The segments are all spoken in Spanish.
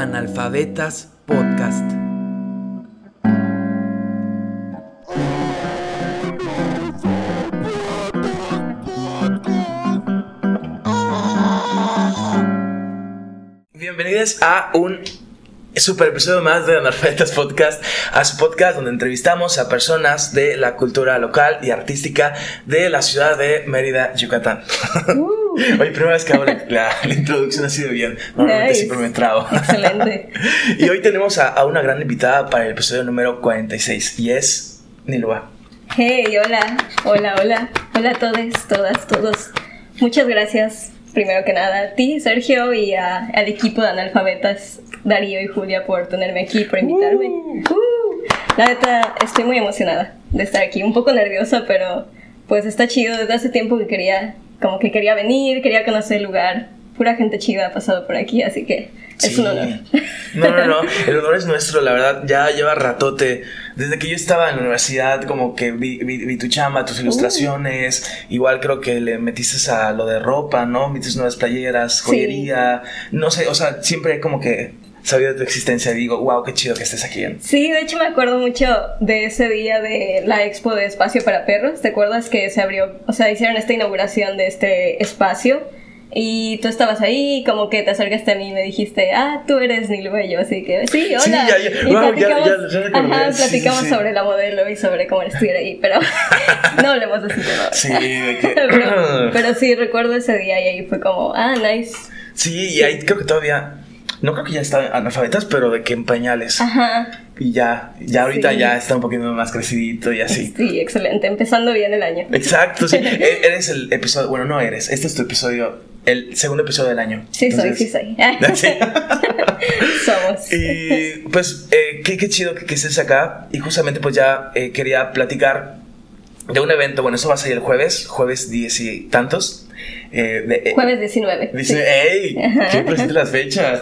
Analfabetas Podcast. Bienvenidos a un super episodio más de Analfabetas Podcast, a su podcast donde entrevistamos a personas de la cultura local y artística de la ciudad de Mérida, Yucatán. Oye, primera vez que hago la, la- la introducción así de bien. Normalmente Nice. siempre me trabo. Excelente. y hoy tenemos a, a una gran invitada para el episodio número 46 y es Nilua. Hey, hola, hola, hola. Hola a todos, todas, todos. Muchas gracias, primero que nada, a ti, Sergio, y a- al equipo de analfabetas, Darío y Julia, por tenerme aquí, por invitarme. Uh, la neta, estoy muy emocionada de estar aquí. Un poco nerviosa, pero pues está chido. Desde hace tiempo que quería, como que quería venir, quería conocer el lugar. Pura gente chida ha pasado por aquí, así que es Sí. un honor. No, no, no, el honor es nuestro, la verdad, ya lleva ratote. Desde que yo estaba en la universidad, como que vi, vi- vi tu chamba, Uh. tus ilustraciones. Igual creo que le metiste a lo de ropa, ¿no? Metiste nuevas playeras, joyería. No sé, o sea, siempre como que sabía de tu existencia y digo, wow, qué chido que estés aquí. Sí, de hecho me acuerdo mucho de ese día de la expo de espacio para perros. ¿Te acuerdas que se abrió, o sea, hicieron esta inauguración de este espacio? Y tú estabas ahí, como que te acercaste a mí y me dijiste, ah, tú eres Nilbello, así que sí, hola. Sí, ya, ya. Y Wow, platicamos, ya- ya ajá, Sí, sí, platicamos sí. sobre la modelo y sobre cómo estuviera ahí, pero no hablemos de ese tema. Sí, de que... pero, pero sí, recuerdo ese día y ahí fue como, ah, nice. Sí, y ahí creo que todavía... No creo que ya está analfabetas, pero de que en pañales. Ajá. Y ya, ya ahorita Sí. ya está un poquito más crecidito y así. Sí, excelente, empezando bien el año. Exacto, sí. E- Eres el episodio, bueno, no eres, este es tu episodio, el segundo episodio del año. Sí soy, sí Entonces- soy. Sí. Somos. Y pues, eh, qué, qué chido que, que estés acá. Y justamente pues ya eh, quería platicar de un evento, bueno, eso va a ser el jueves, jueves diez y tantos. Eh, de, eh, Jueves 19. Dice, sí. ¡ey! ¡Qué presente las fechas!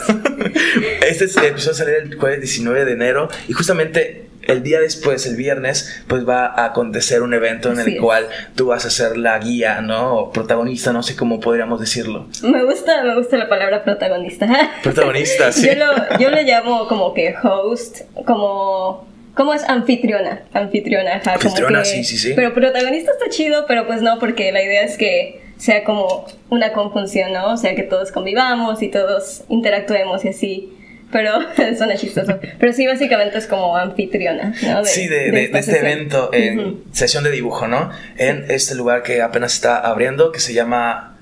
este es- episodio sale el jueves 19 de enero y justamente el día después, el viernes, pues va a acontecer un evento en el es. cual tú vas a ser la guía, ¿no? O protagonista, no sé cómo podríamos decirlo. Me gusta, me gusta la palabra protagonista. Protagonista, sí. Yo lo, yo le llamo como que host, como... ¿Cómo es? Anfitriona. Anfitriona, ajá. Anfitriona, que- sí, sí, sí. Pero protagonista está chido, pero pues no, porque la idea es que sea como una conjunción, ¿no? O sea, que todos convivamos y todos interactuemos y así. Pero suena chistoso. Pero sí, básicamente es como anfitriona, ¿no? sí, de, de- de este evento en sesión de dibujo, ¿no? En este lugar que apenas está abriendo, que se llama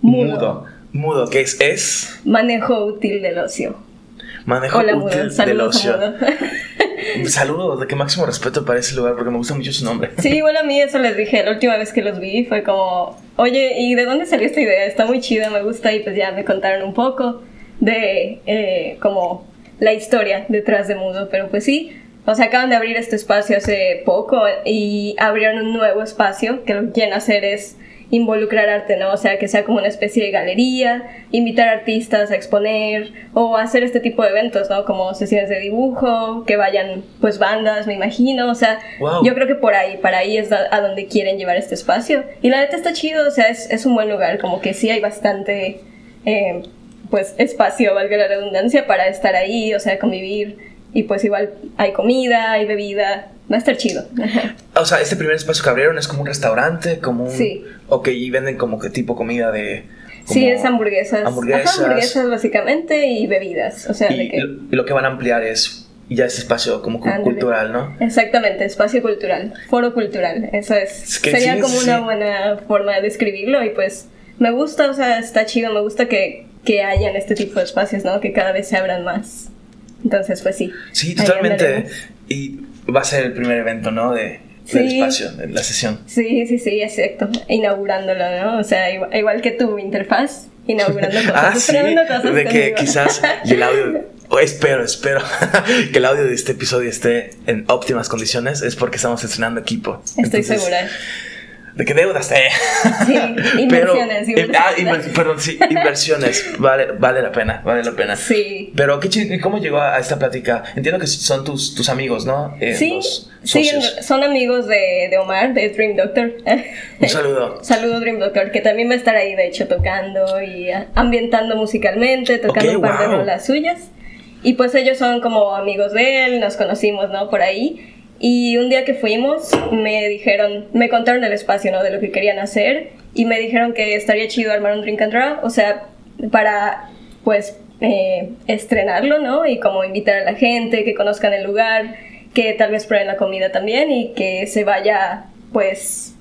Mudo. Mudo. Mudo, que es, es Manejo útil del ocio. Manejo Hola, útil del ocio. Saludos, de qué máximo respeto para ese lugar porque me gusta mucho su nombre. Sí, igual a mí eso les dije, la última vez que los vi fue como, oye, ¿y de dónde salió esta idea? Está muy chida, me gusta, y pues ya me contaron un poco de eh, como la historia detrás de Mudo, pero pues sí, o sea, acaban de abrir este espacio hace poco y abrieron un nuevo espacio que lo que quieren hacer es involucrar arte, ¿no? O sea, que sea como una especie de galería, invitar artistas a exponer o hacer este tipo de eventos, ¿no? Como sesiones de dibujo, que vayan pues bandas, me imagino, o sea, Wow. yo creo que por ahí, para ahí es a, a donde quieren llevar este espacio. Y la neta está chido, o sea, es, es un buen lugar, como que sí hay bastante, eh, pues, espacio, valga la redundancia, para estar ahí, o sea, convivir. Y pues igual hay comida, hay bebida, va a estar chido. O sea, este primer espacio que abrieron es como un restaurante, como un... Sí. Ok, y venden como que tipo comida de... Sí, es hamburguesas. hamburguesas. Ajá, hamburguesas básicamente y bebidas, o sea, de Y, que... lo, y lo que van a ampliar es ya este espacio como cultural, ¿no? Exactamente, espacio cultural, foro cultural, eso es. Es que Sería sí, como sí, una buena forma de describirlo y pues me gusta, o sea, está chido, me gusta que, que hayan este tipo de espacios, ¿no? Que cada vez se abran más. Entonces, pues sí. Sí, totalmente. Y va a ser el primer evento, ¿no? De, del Sí. espacio, de la sesión. Sí, sí, sí, exacto. Inaugurándolo, ¿no? O sea, igual, igual que tu interfaz, inaugurando cosas, Ah, sí, cosas de que conmigo. quizás y el audio, espero, espero que el audio de este episodio esté en óptimas condiciones, es porque estamos estrenando equipo. Estoy Entonces, segura. ¿De qué deudas? Eh. Sí, Pero- inversiones, eh, ah, inversiones. inver- perdón, sí, inversiones. Vale, vale la pena, vale la pena. Sí. Pero, ¿qué ¿cómo llegó a esta plática? Entiendo que son tus, tus amigos, ¿no? Eh, Sí, sí, son amigos de, de Omar, de Dream Doctor. Un saludo. Saludo Dream Doctor, que también va a estar ahí, de hecho, tocando y ambientando musicalmente, tocando Ok, un par de wow. rolas suyas. Y pues ellos son como amigos de él, nos conocimos, ¿no? Por ahí. Y un día que fuimos, me dijeron, me contaron el espacio, ¿no? De lo que querían hacer. Y me dijeron que estaría chido armar un drink and draw, o sea, para, pues, eh, estrenarlo, ¿no? Y como invitar a la gente, que conozcan el lugar, que tal vez prueben la comida también y que se vaya, pues,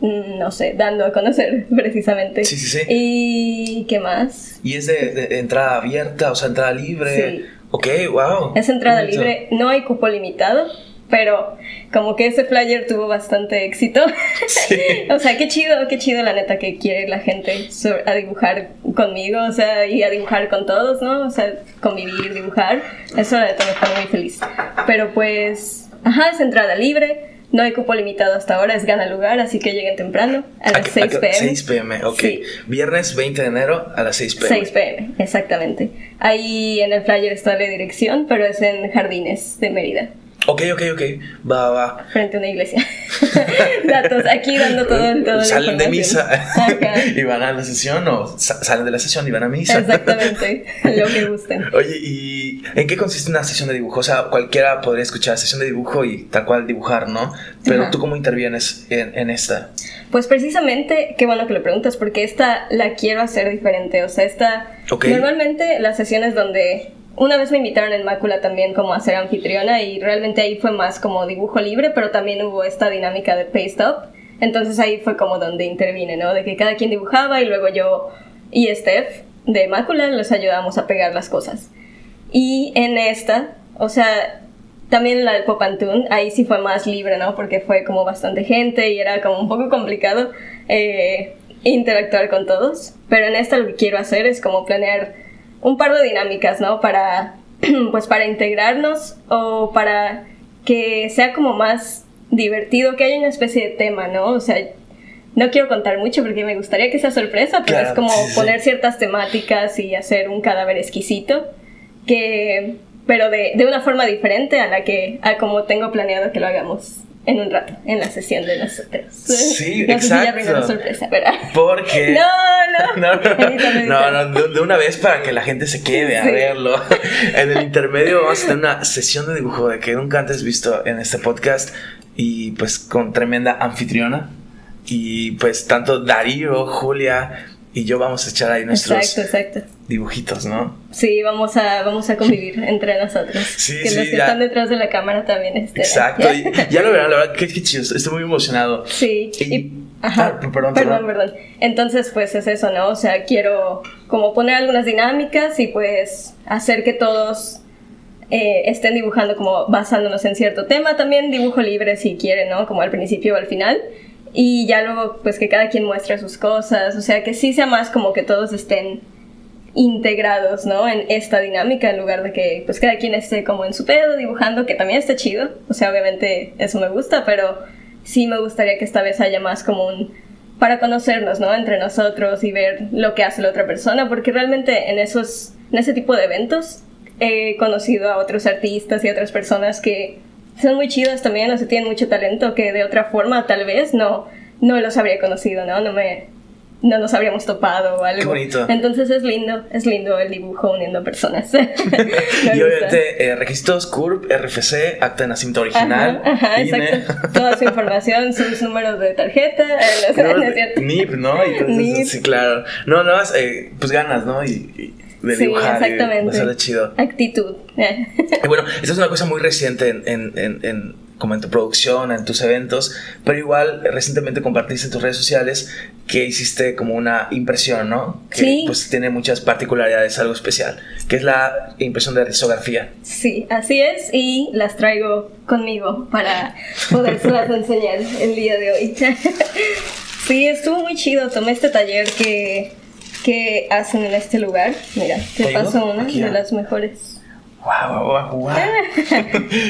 mm, no sé, dando a conocer precisamente. Sí, sí, sí. ¿Y qué más? Y es de, de entrada abierta, o sea, entrada libre. Sí. Ok, wow. Es entrada libre, no hay cupo limitado, pero como que ese flyer tuvo bastante éxito. Sí. o sea, qué chido, qué chido la neta que quiere la gente so- a dibujar conmigo, o sea, y a dibujar con todos, ¿no? O sea, convivir, dibujar. Eso la neta me pone muy feliz. Pero pues, ajá, es entrada libre. No hay cupo limitado hasta ahora, es gana lugar, así que lleguen temprano, a las qué- 6 qué- pm. 6 pm, ok. Sí. Viernes 20 de enero a las 6 pm. 6 pm, exactamente. Ahí en el flyer está la dirección, pero es en Jardines de Mérida, Ok, ok, ok. Va, va. frente a una iglesia. Datos, aquí dando todo, todo la Salen de misa y van a la sesión o sa- salen de la sesión y van a misa. Exactamente, lo que gusten. Oye, ¿y en qué consiste una sesión de dibujo? O sea, cualquiera podría escuchar sesión de dibujo y tal cual dibujar, ¿no? Pero Ajá. tú cómo intervienes en, en esta? Pues precisamente, qué bueno que lo preguntas, porque esta la quiero hacer diferente. O sea, esta. Ok. Normalmente las sesiones donde. Una vez me invitaron en Mácula también como a ser anfitriona y realmente ahí fue más como dibujo libre, pero también hubo esta dinámica de paste up. Entonces ahí fue como donde intervine, ¿no? De que cada quien dibujaba y luego yo y Steph de Mácula los ayudábamos a pegar las cosas. Y en esta, o sea, también la del Pop and Tune, ahí sí fue más libre, ¿no? Porque fue como bastante gente y era como un poco complicado eh, interactuar con todos. Pero en esta lo que quiero hacer es como planear un par de dinámicas, ¿no? Para, pues para integrarnos o para que sea como más divertido, que haya una especie de tema, ¿no? O sea, no quiero contar mucho porque me gustaría que sea sorpresa, pero Claro, es como sí, sí, sí. poner ciertas temáticas y hacer un cadáver exquisito que pero de, de una forma diferente a la que a como tengo planeado que lo hagamos en un rato en la sesión de nosotros Sí, no sé si ya exacto. sorpresa ¿verdad? Porque... no no No, no, no, de, de una vez para que la gente se quede a Sí. verlo. En el intermedio vamos a tener una sesión de dibujo de que nunca antes visto en este podcast y pues con tremenda anfitriona. Y pues tanto Darío, Julia y yo vamos a echar ahí nuestros exacto exacto dibujitos, ¿no? sí vamos a vamos a convivir entre nosotros Sí, que sí, los que ya. están detrás de la cámara también estén Exacto, y ya lo verán, la verdad, qué, qué chido, estoy muy emocionado. Sí, Y- y, ajá, Ah, perdón, perdón, perdón. perdón, Entonces, pues es eso, ¿no? O sea, quiero como poner algunas dinámicas y pues hacer que todos eh, estén dibujando como basándonos en cierto tema. También dibujo libre si quieren, ¿no? Como al principio o al final. Y ya luego, pues que cada quien muestre sus cosas. O sea, que sí sea más como que todos estén integrados, ¿no? En esta dinámica en lugar de que pues cada quien esté como en su pedo dibujando, que también está chido. O sea, obviamente eso me gusta, pero sí me gustaría que esta vez haya más como un para conocernos, ¿no? Entre nosotros y ver lo que hace la otra persona, porque realmente en esos en ese tipo de eventos he conocido a otros artistas y otras personas que son muy chidas también, o sea, tienen mucho talento que de otra forma tal vez no no los habría conocido, ¿no? No me no nos habríamos topado o algo. Qué bonito. Entonces es lindo, es lindo el dibujo uniendo personas. Y obviamente eh, requisitos CURP, RFC, acta de nacimiento original. Ajá, ajá, INE. exacto. Toda su información, sus números de tarjeta, eh, no sé, No, no es cierto. NIP, ¿no? Y entonces, NIP. Sí, claro. No, no, eh, pues ganas, ¿no? Y, y de Sí, dibujar. y exactamente. pasarla chido. Actitud. Y bueno, esta es una cosa muy reciente en, en, en, en- como en tu producción, en tus eventos, pero igual recientemente compartiste en tus redes sociales que hiciste como una impresión, ¿no? Que Sí. pues tiene muchas particularidades, algo especial, que es la impresión de risografía. Sí, así es, y las traigo conmigo para podérselas enseñar el día de hoy. Sí, estuvo muy chido. Tomé este taller que, que hacen en este lugar. Mira, te ¿Te paso una Aquí, de las mejores. ¡Wow, wow, wow!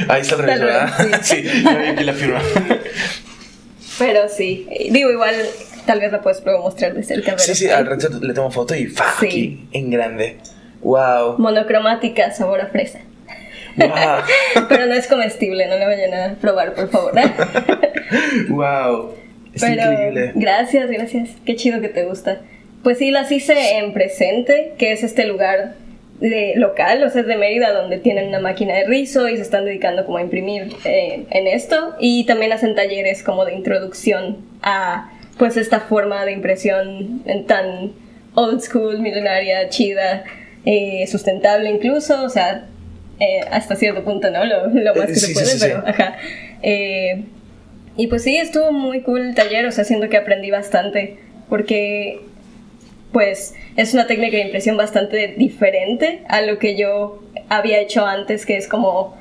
Ahí está el ¿verdad? Sí, yo vi aquí la firma. Pero sí, digo, igual tal vez la puedes luego mostrar de cerca. Sí, sí, al rato le tomo foto y ¡fa! Sí. Aquí, en grande. ¡Wow! Monocromática, sabor a fresa. ¡Wow! Pero no es comestible, no le vayan a probar, por favor. ¡Wow! Está Pero increíble. gracias, gracias. Qué chido que te gusta. Pues sí, las hice en presente, que es este lugar de local, o sea, es de Mérida, donde tienen una máquina de rizo y se están dedicando como a imprimir eh, en esto. Y también hacen talleres como de introducción a pues esta forma de impresión tan old school, milenaria, chida, eh, sustentable incluso, o sea, eh, hasta cierto punto, ¿no? Lo, más que se puede, pero ajá. y pues sí, estuvo muy cool el taller, o sea, siento que aprendí bastante, porque pues es una técnica de impresión bastante diferente a lo que yo había hecho antes, que es como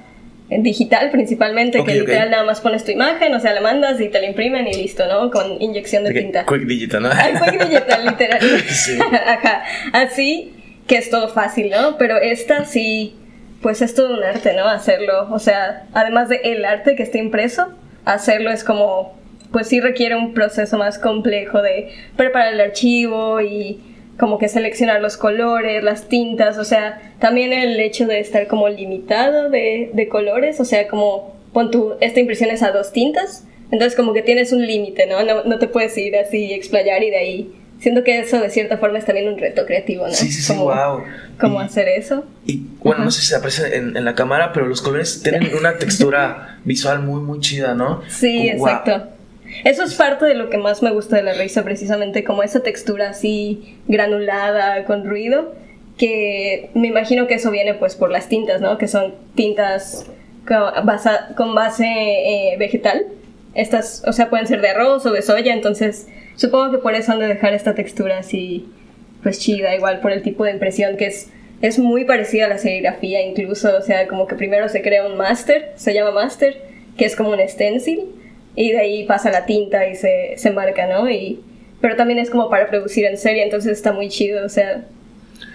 digital principalmente, que literal nada más pones tu imagen, o sea, la mandas y te la imprimen y listo, ¿no? Con inyección de tinta. Quick digital, ¿no? quick digital, literal. sí. Ajá. Así que es todo fácil, ¿no? Pero esta sí, pues es todo un arte, ¿no? Hacerlo, o sea, además de el arte que está impreso, hacerlo es como pues sí requiere un proceso más complejo de preparar el archivo y como que seleccionar los colores, las tintas, o sea, también el hecho de estar como limitado de, de colores, o sea, como pon tu, esta impresión es a dos tintas, entonces como que tienes un límite, ¿no? ¿no? No te puedes ir así explayar y de ahí siento que eso de cierta forma es también un reto creativo, ¿no? Sí, sí, sí, wow. ¿Cómo hacer eso? Y bueno, no sé si se aprecia en, en, la cámara, pero los colores tienen una textura visual muy, muy chida, ¿no? Sí, exacto. Eso es parte de lo que más me gusta de la risa, precisamente como esa textura así granulada, con ruido, que me imagino que eso viene pues por las tintas, ¿no? Que son tintas con base, eh, vegetal. Estas, o sea, pueden ser de arroz o de soya, entonces supongo que por eso han de dejar esta textura así, pues chida, igual por el tipo de impresión que es es muy parecida a la serigrafía incluso, o sea, como que primero se crea un máster, se llama máster, que es como un stencil, y de ahí pasa la tinta y se, se marca, ¿no? Y, pero también es como para producir en serie, entonces está muy chido, o sea,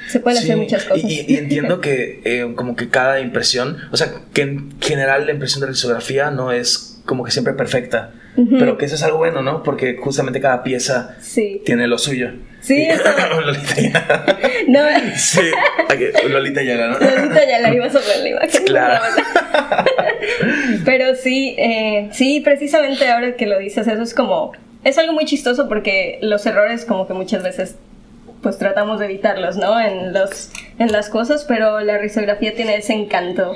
se pueden hacer muchas cosas. Y, entiendo que eh, como que cada impresión, o sea, que en general la impresión de risografía no es como que siempre perfecta, pero que eso es algo bueno, ¿no? Porque justamente cada pieza tiene lo suyo. Sí, Lolita No. Sí, Lolita Yala, ¿no? Lolita Yala, iba sobre la imagen. Claro. Pero sí, eh, sí, precisamente ahora que lo dices, eso es como... Es algo muy chistoso porque los errores como que muchas veces pues tratamos de evitarlos, ¿no? En, los, en las cosas, pero la risografía tiene ese encanto.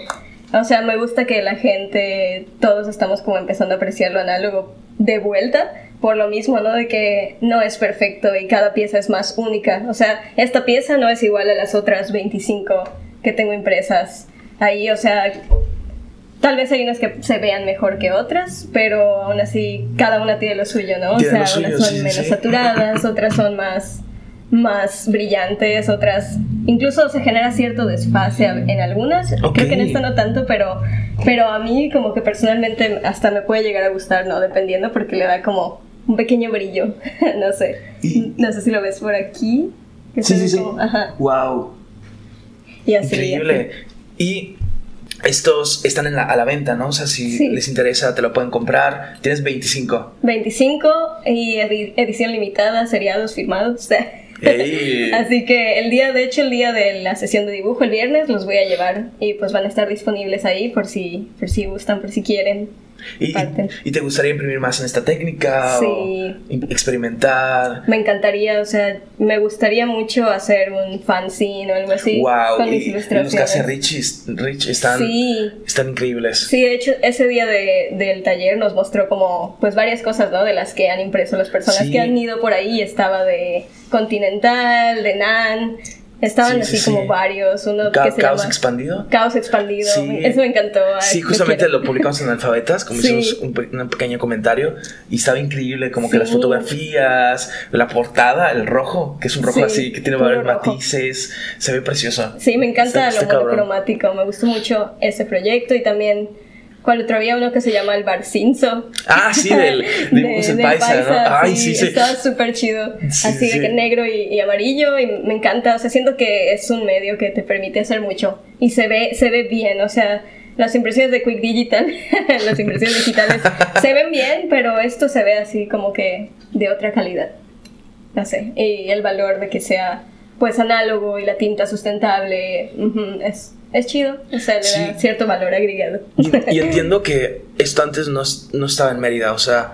O sea, me gusta que la gente, todos estamos como empezando a apreciar lo análogo de vuelta, por lo mismo, ¿no? De que no es perfecto y cada pieza es más única. O sea, esta pieza no es igual a las otras 25 que tengo impresas ahí, o sea, Tal vez hay unas que se vean mejor que otras, pero aún así cada una tiene lo suyo, ¿no? O sea, unas son menos saturadas, otras son más, más brillantes, otras... Incluso se genera cierto desfase en algunas. Creo que en esta no tanto, pero, pero a mí como que personalmente hasta me puede llegar a gustar, ¿no? Dependiendo porque le da como un pequeño brillo. no sé. No sé si lo ves por aquí. sí, sí, sí. Ajá. Wow. Y así. Increíble. Y estos están en la, a la venta, ¿no? O sea, si les interesa, te lo pueden comprar. Tienes 25. 25 y edición limitada, seriados firmados. Así que el día, de hecho, el día de la sesión de dibujo, el viernes, los voy a llevar y pues van a estar disponibles ahí por si, por si gustan, por si quieren. ¿Y, te gustaría imprimir más en esta técnica? Sí. experimentar. Me encantaría, o sea, me gustaría mucho hacer un fanzine o algo así. Wow. Con mis ilustraciones. Los que hace Rich, están, están increíbles. Sí, de hecho, ese día de, del taller nos mostró como, pues, varias cosas, ¿no? De las que han impreso las personas que han ido por ahí. Estaba de Continental, de Nan Estaban así como varios, uno que se Caos Expandido. Caos Expandido, eso me encantó. sí, justamente lo publicamos en Alfabetas, como hicimos un, pequeño comentario, y estaba increíble, como que las fotografías, la portada, el rojo, que es un rojo así, que tiene varios matices, se ve precioso. Sí, me encanta lo monocromático, me gustó mucho ese proyecto y también cuando otro había uno que se llama el Barcinzo. Ah, sí, del, de, paisa, ¿no? Ay, sí, sí. Estaba súper chido. Así de que negro y, amarillo y me encanta. O sea, siento que es un medio que te permite hacer mucho y se ve, se ve bien. O sea, las impresiones de Quick Digital, las impresiones digitales, se ven bien, pero esto se ve así como que de otra calidad. No sé. Y el valor de que sea pues análogo y la tinta sustentable es es chido, o sea, le da cierto valor agregado. Y, entiendo que esto antes no, no, estaba en Mérida, o sea,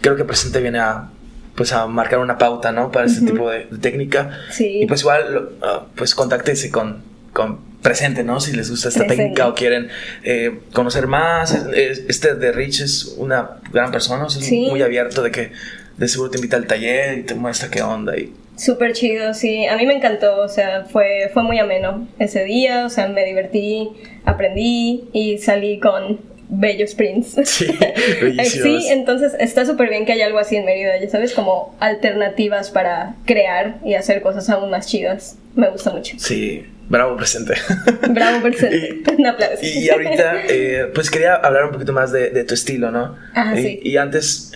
creo que Presente viene a, pues a marcar una pauta, ¿no? Para este tipo de, técnica. Sí. Y pues igual, uh, pues contáctese con, con- presente, ¿no? Si les gusta esta Presente. técnica o quieren eh, conocer más. Es- es- Este de Rich es una gran persona, o sea, es Sí. muy abierto de que de seguro te invita al taller y te muestra qué onda. Y, Súper chido, sí. A mí me encantó, o sea, fue, fue muy ameno ese día, o sea, me divertí, aprendí y salí con bellos prints. sí. Sí, entonces está súper bien que haya algo así en Mérida, ya sabes, como alternativas para crear y hacer cosas aún más chidas. Me gusta mucho. Sí, bravo presente. Bravo, presente. Un aplauso. Y ahorita, eh, pues quería hablar un poquito más de, de tu estilo, ¿no? Ah, y, sí. y antes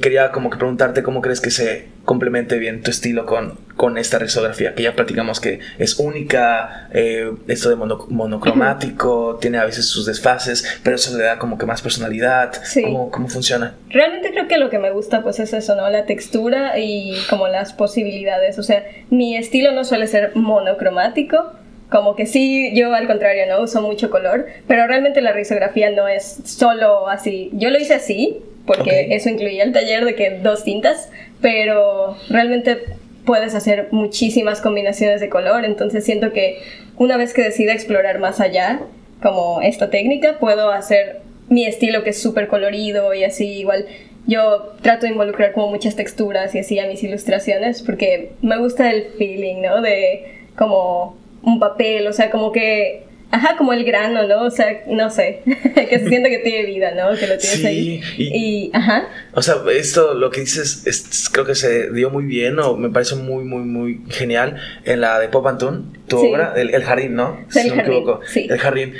quería como que preguntarte cómo crees que se complemente bien tu estilo con, con esta risografía, que ya platicamos que es única, eh, esto de mono- monocromático, tiene a veces sus desfases, pero eso le da como que más personalidad. Sí. ¿Cómo, cómo funciona? Realmente creo que lo que me gusta pues es eso, ¿no? La textura y como las posibilidades. O sea, mi estilo no suele ser monocromático. Como que sí, yo al contrario, ¿no? Uso mucho color. Pero realmente la risografía no es solo así. Yo lo hice así, porque eso incluía el taller de que dos tintas. Pero realmente puedes hacer muchísimas combinaciones de color. Entonces siento que una vez que decida explorar más allá, como esta técnica, puedo hacer mi estilo que es súper colorido y así igual. Yo trato de involucrar como muchas texturas y así a mis ilustraciones porque me gusta el feeling, ¿no? De como un papel, o sea, como que, ajá, como el grano, ¿no? O sea, no sé, que se siente que tiene vida, ¿no? Que lo tienes Sí, ahí. y- Y, ajá, O sea, esto, lo que dices, es- creo que se dio muy bien o me parece muy, muy, muy genial en la de Pop Antún, tu Sí. obra, el, el jardín, ¿no? El no me equivoco. sí. El jardín.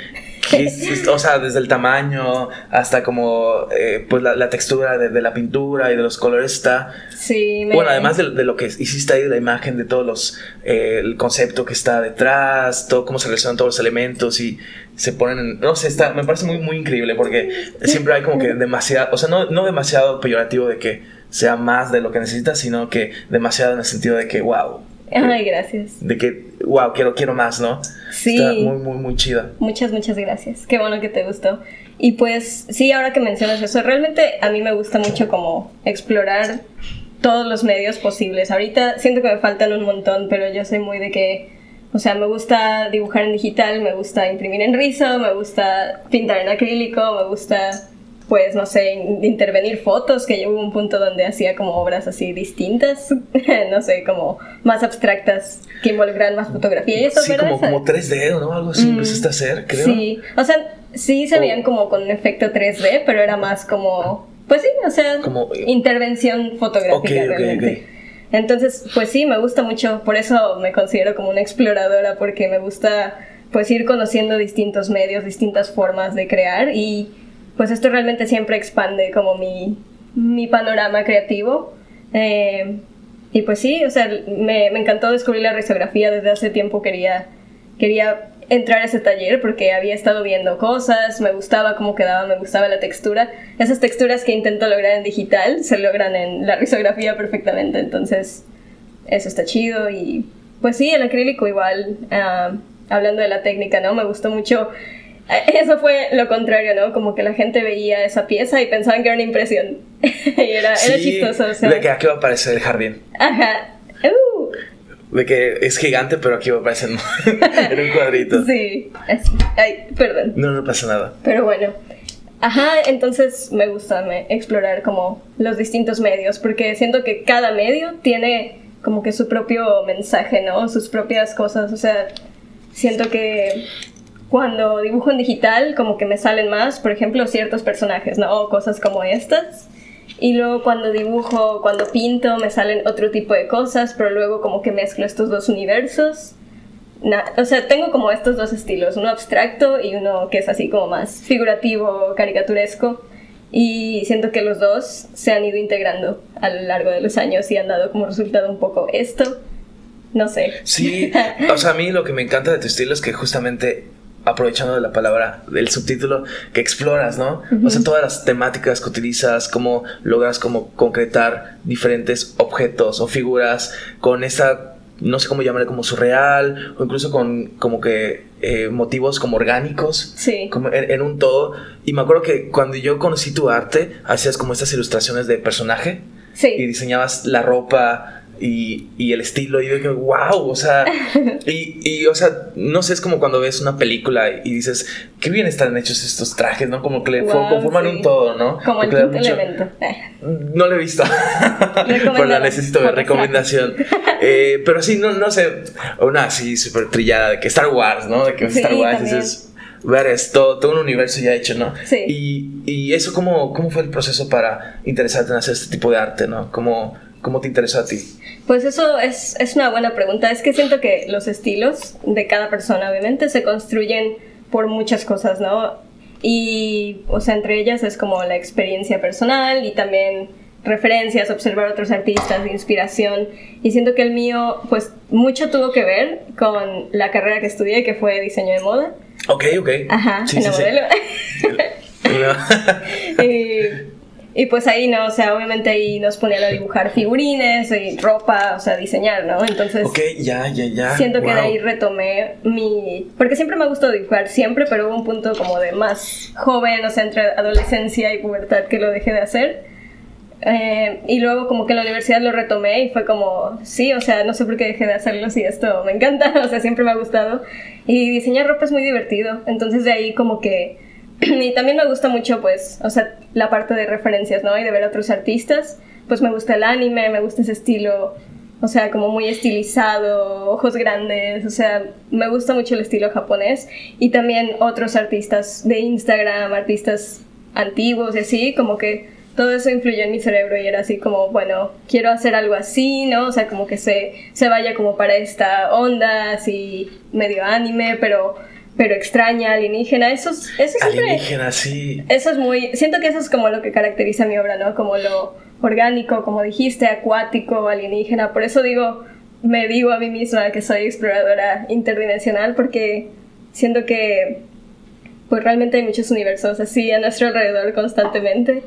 Es- o sea, desde el tamaño hasta como, eh, pues la, la textura de, de la pintura y de los colores está... sí, me... Bueno, además de, de lo que hiciste ahí, la imagen, de todos los, eh, el concepto que está detrás, todo cómo se relacionan todos los elementos y se ponen, en- no sé, está, me parece muy, muy increíble porque siempre hay como que demasiado, o sea, no, no demasiado peyorativo de que sea más de lo que necesitas, sino que demasiado en el sentido de que, wow, Ay, gracias. de que, wow, quiero, quiero más, ¿no? Sí. Está muy, muy, muy chida. Muchas, muchas gracias. Qué bueno que te gustó. Y pues sí, ahora que mencionas eso, realmente a mí me gusta mucho como explorar todos los medios posibles. Ahorita siento que me faltan un montón, pero yo soy muy de que, o sea, me gusta dibujar en digital, me gusta imprimir en rizo, me gusta pintar en acrílico, me gusta, pues, no sé, in- intervenir fotos, que hubo un punto donde hacía como obras así distintas, no sé, como más abstractas, que involucran más fotografía y eso, Sí, como, como 3D, ¿no? Algo así Mm, empezaste a hacer, creo. Sí, o sea, sí se Oh. veían como con un efecto 3D, pero era más como, pues sí, o sea, Como- intervención fotográfica realmente. Entonces, pues sí, me gusta mucho, por eso me considero como una exploradora, porque me gusta pues ir conociendo distintos medios, distintas formas de crear y pues esto realmente siempre expande como mi, mi panorama creativo. Eh, y pues sí, o sea, me, me encantó descubrir la risografía, desde hace tiempo quería, quería entrar a ese taller porque había estado viendo cosas, me gustaba cómo quedaba, me gustaba la textura. Esas texturas que intento lograr en digital se logran en la risografía perfectamente, entonces eso está chido y pues sí, el acrílico igual, ah, hablando de la técnica, ¿no? Me gustó mucho. Eso fue lo contrario, ¿no? Como que la gente veía esa pieza y pensaban que era una impresión. y era, chistoso, o sea. De que aquí va a aparecer el jardín. Ajá. Uh, De que es gigante, pero aquí va a aparecer en un cuadrito. sí. Así. Ay, perdón. No, no pasa nada. Pero bueno. Ajá, entonces me gusta me- explorar como los distintos medios, porque siento que cada medio tiene como que su propio mensaje, ¿no? Sus propias cosas, o sea, siento que cuando dibujo en digital como que me salen más, por ejemplo, ciertos personajes, ¿no? O cosas como estas. Y luego cuando dibujo, cuando pinto, me salen otro tipo de cosas, pero luego como que mezclo estos dos universos. O sea, tengo como estos dos estilos, uno abstracto y uno que es así como más figurativo, caricaturesco. Y siento que los dos se han ido integrando a lo largo de los años y han dado como resultado un poco esto. No sé. Sí, o sea, a mí lo que me encanta de tu estilo es que justamente aprovechando de la palabra del subtítulo que exploras, ¿no? O sea, todas las temáticas que utilizas, cómo logras como concretar diferentes objetos o figuras con esa no sé cómo llamarle como surreal o incluso con como que eh, motivos como orgánicos Sí. como en, en un todo y me acuerdo que cuando yo conocí tu arte hacías como estas ilustraciones de personaje y Sí. diseñabas la ropa y, y el estilo y digo, wow, o sea, y, y, o sea, no sé, es como cuando es una película y dices, qué bien están hechos estos trajes, ¿no? Como que le conforman un todo, ¿no? Como el quinto elemento. No lo he visto, pero la necesito de recomendación. eh, pero sí, no, no sé, una así súper trillada de que Star Wars, ¿no? De que Star Wars es ver esto, todo un universo ya hecho, ¿no? Sí. Y, y eso, ¿cómo, ¿cómo fue el proceso para interesarte en hacer este tipo de arte, ¿no? ¿Cómo, cómo te interesó a ti? Pues eso es, es una buena pregunta. Es que siento que los estilos de cada persona, obviamente, se construyen por muchas cosas, ¿no? Y, o sea, entre ellas es como la experiencia personal y también referencias, observar otros artistas, inspiración. Y siento que el mío, pues, mucho tuvo que ver con la carrera que estudié, que fue diseño de moda. Ok, ok. Ajá, Sí, en sí, la sí. modelo. y, y pues ahí, ¿no? O sea, obviamente ahí nos ponían a dibujar figurines y ropa, o sea, diseñar, ¿no? Entonces... ok, ya, ya, ya. Siento que de ahí retomé mi... Porque siempre me ha gustado dibujar, siempre, pero hubo un punto como de más joven, o sea, entre adolescencia y pubertad que lo dejé de hacer. Eh, y luego como que en la universidad lo retomé y fue como, sí, o sea, no sé por qué dejé de hacerlo si esto me encanta, o sea, siempre me ha gustado. Y diseñar ropa es muy divertido, entonces de ahí como que... Y también me gusta mucho, pues, o sea, la parte de referencias, ¿no? Y de ver a otros artistas. Pues me gusta el anime, me gusta ese estilo, o sea, como muy estilizado, ojos grandes, o sea, me gusta mucho el estilo japonés. Y también otros artistas de Instagram, artistas antiguos y así, como que todo eso influyó en mi cerebro y era así como, bueno, quiero hacer algo así, ¿no? O sea, como que se, se vaya como para esta onda, así medio anime, pero, pero extraña, alienígena. Eso, es- eso siempre... Alienígena, sí. Eso es muy, siento que eso es como lo que caracteriza mi obra, ¿no? Como lo orgánico, como dijiste, acuático, alienígena. Por eso digo, me digo a mí misma que soy exploradora interdimensional porque siento que pues realmente hay muchos universos así a nuestro alrededor constantemente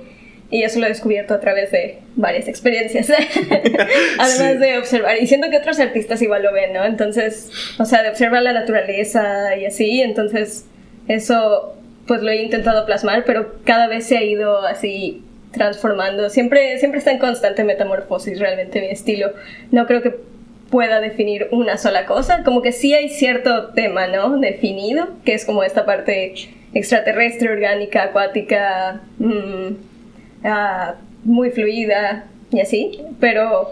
y eso lo he descubierto a través de varias experiencias. Además Sí. de observar, y siento que otros artistas igual lo ven, ¿no? Entonces, o sea, de observar la naturaleza y así, entonces eso pues lo he intentado plasmar, pero cada vez se ha ido así transformando. Siempre, siempre está en constante metamorfosis realmente mi estilo. No creo que pueda definir una sola cosa, como que sí hay cierto tema, ¿no? Definido, que es como esta parte extraterrestre, orgánica, acuática, mm, ah, muy fluida y así, pero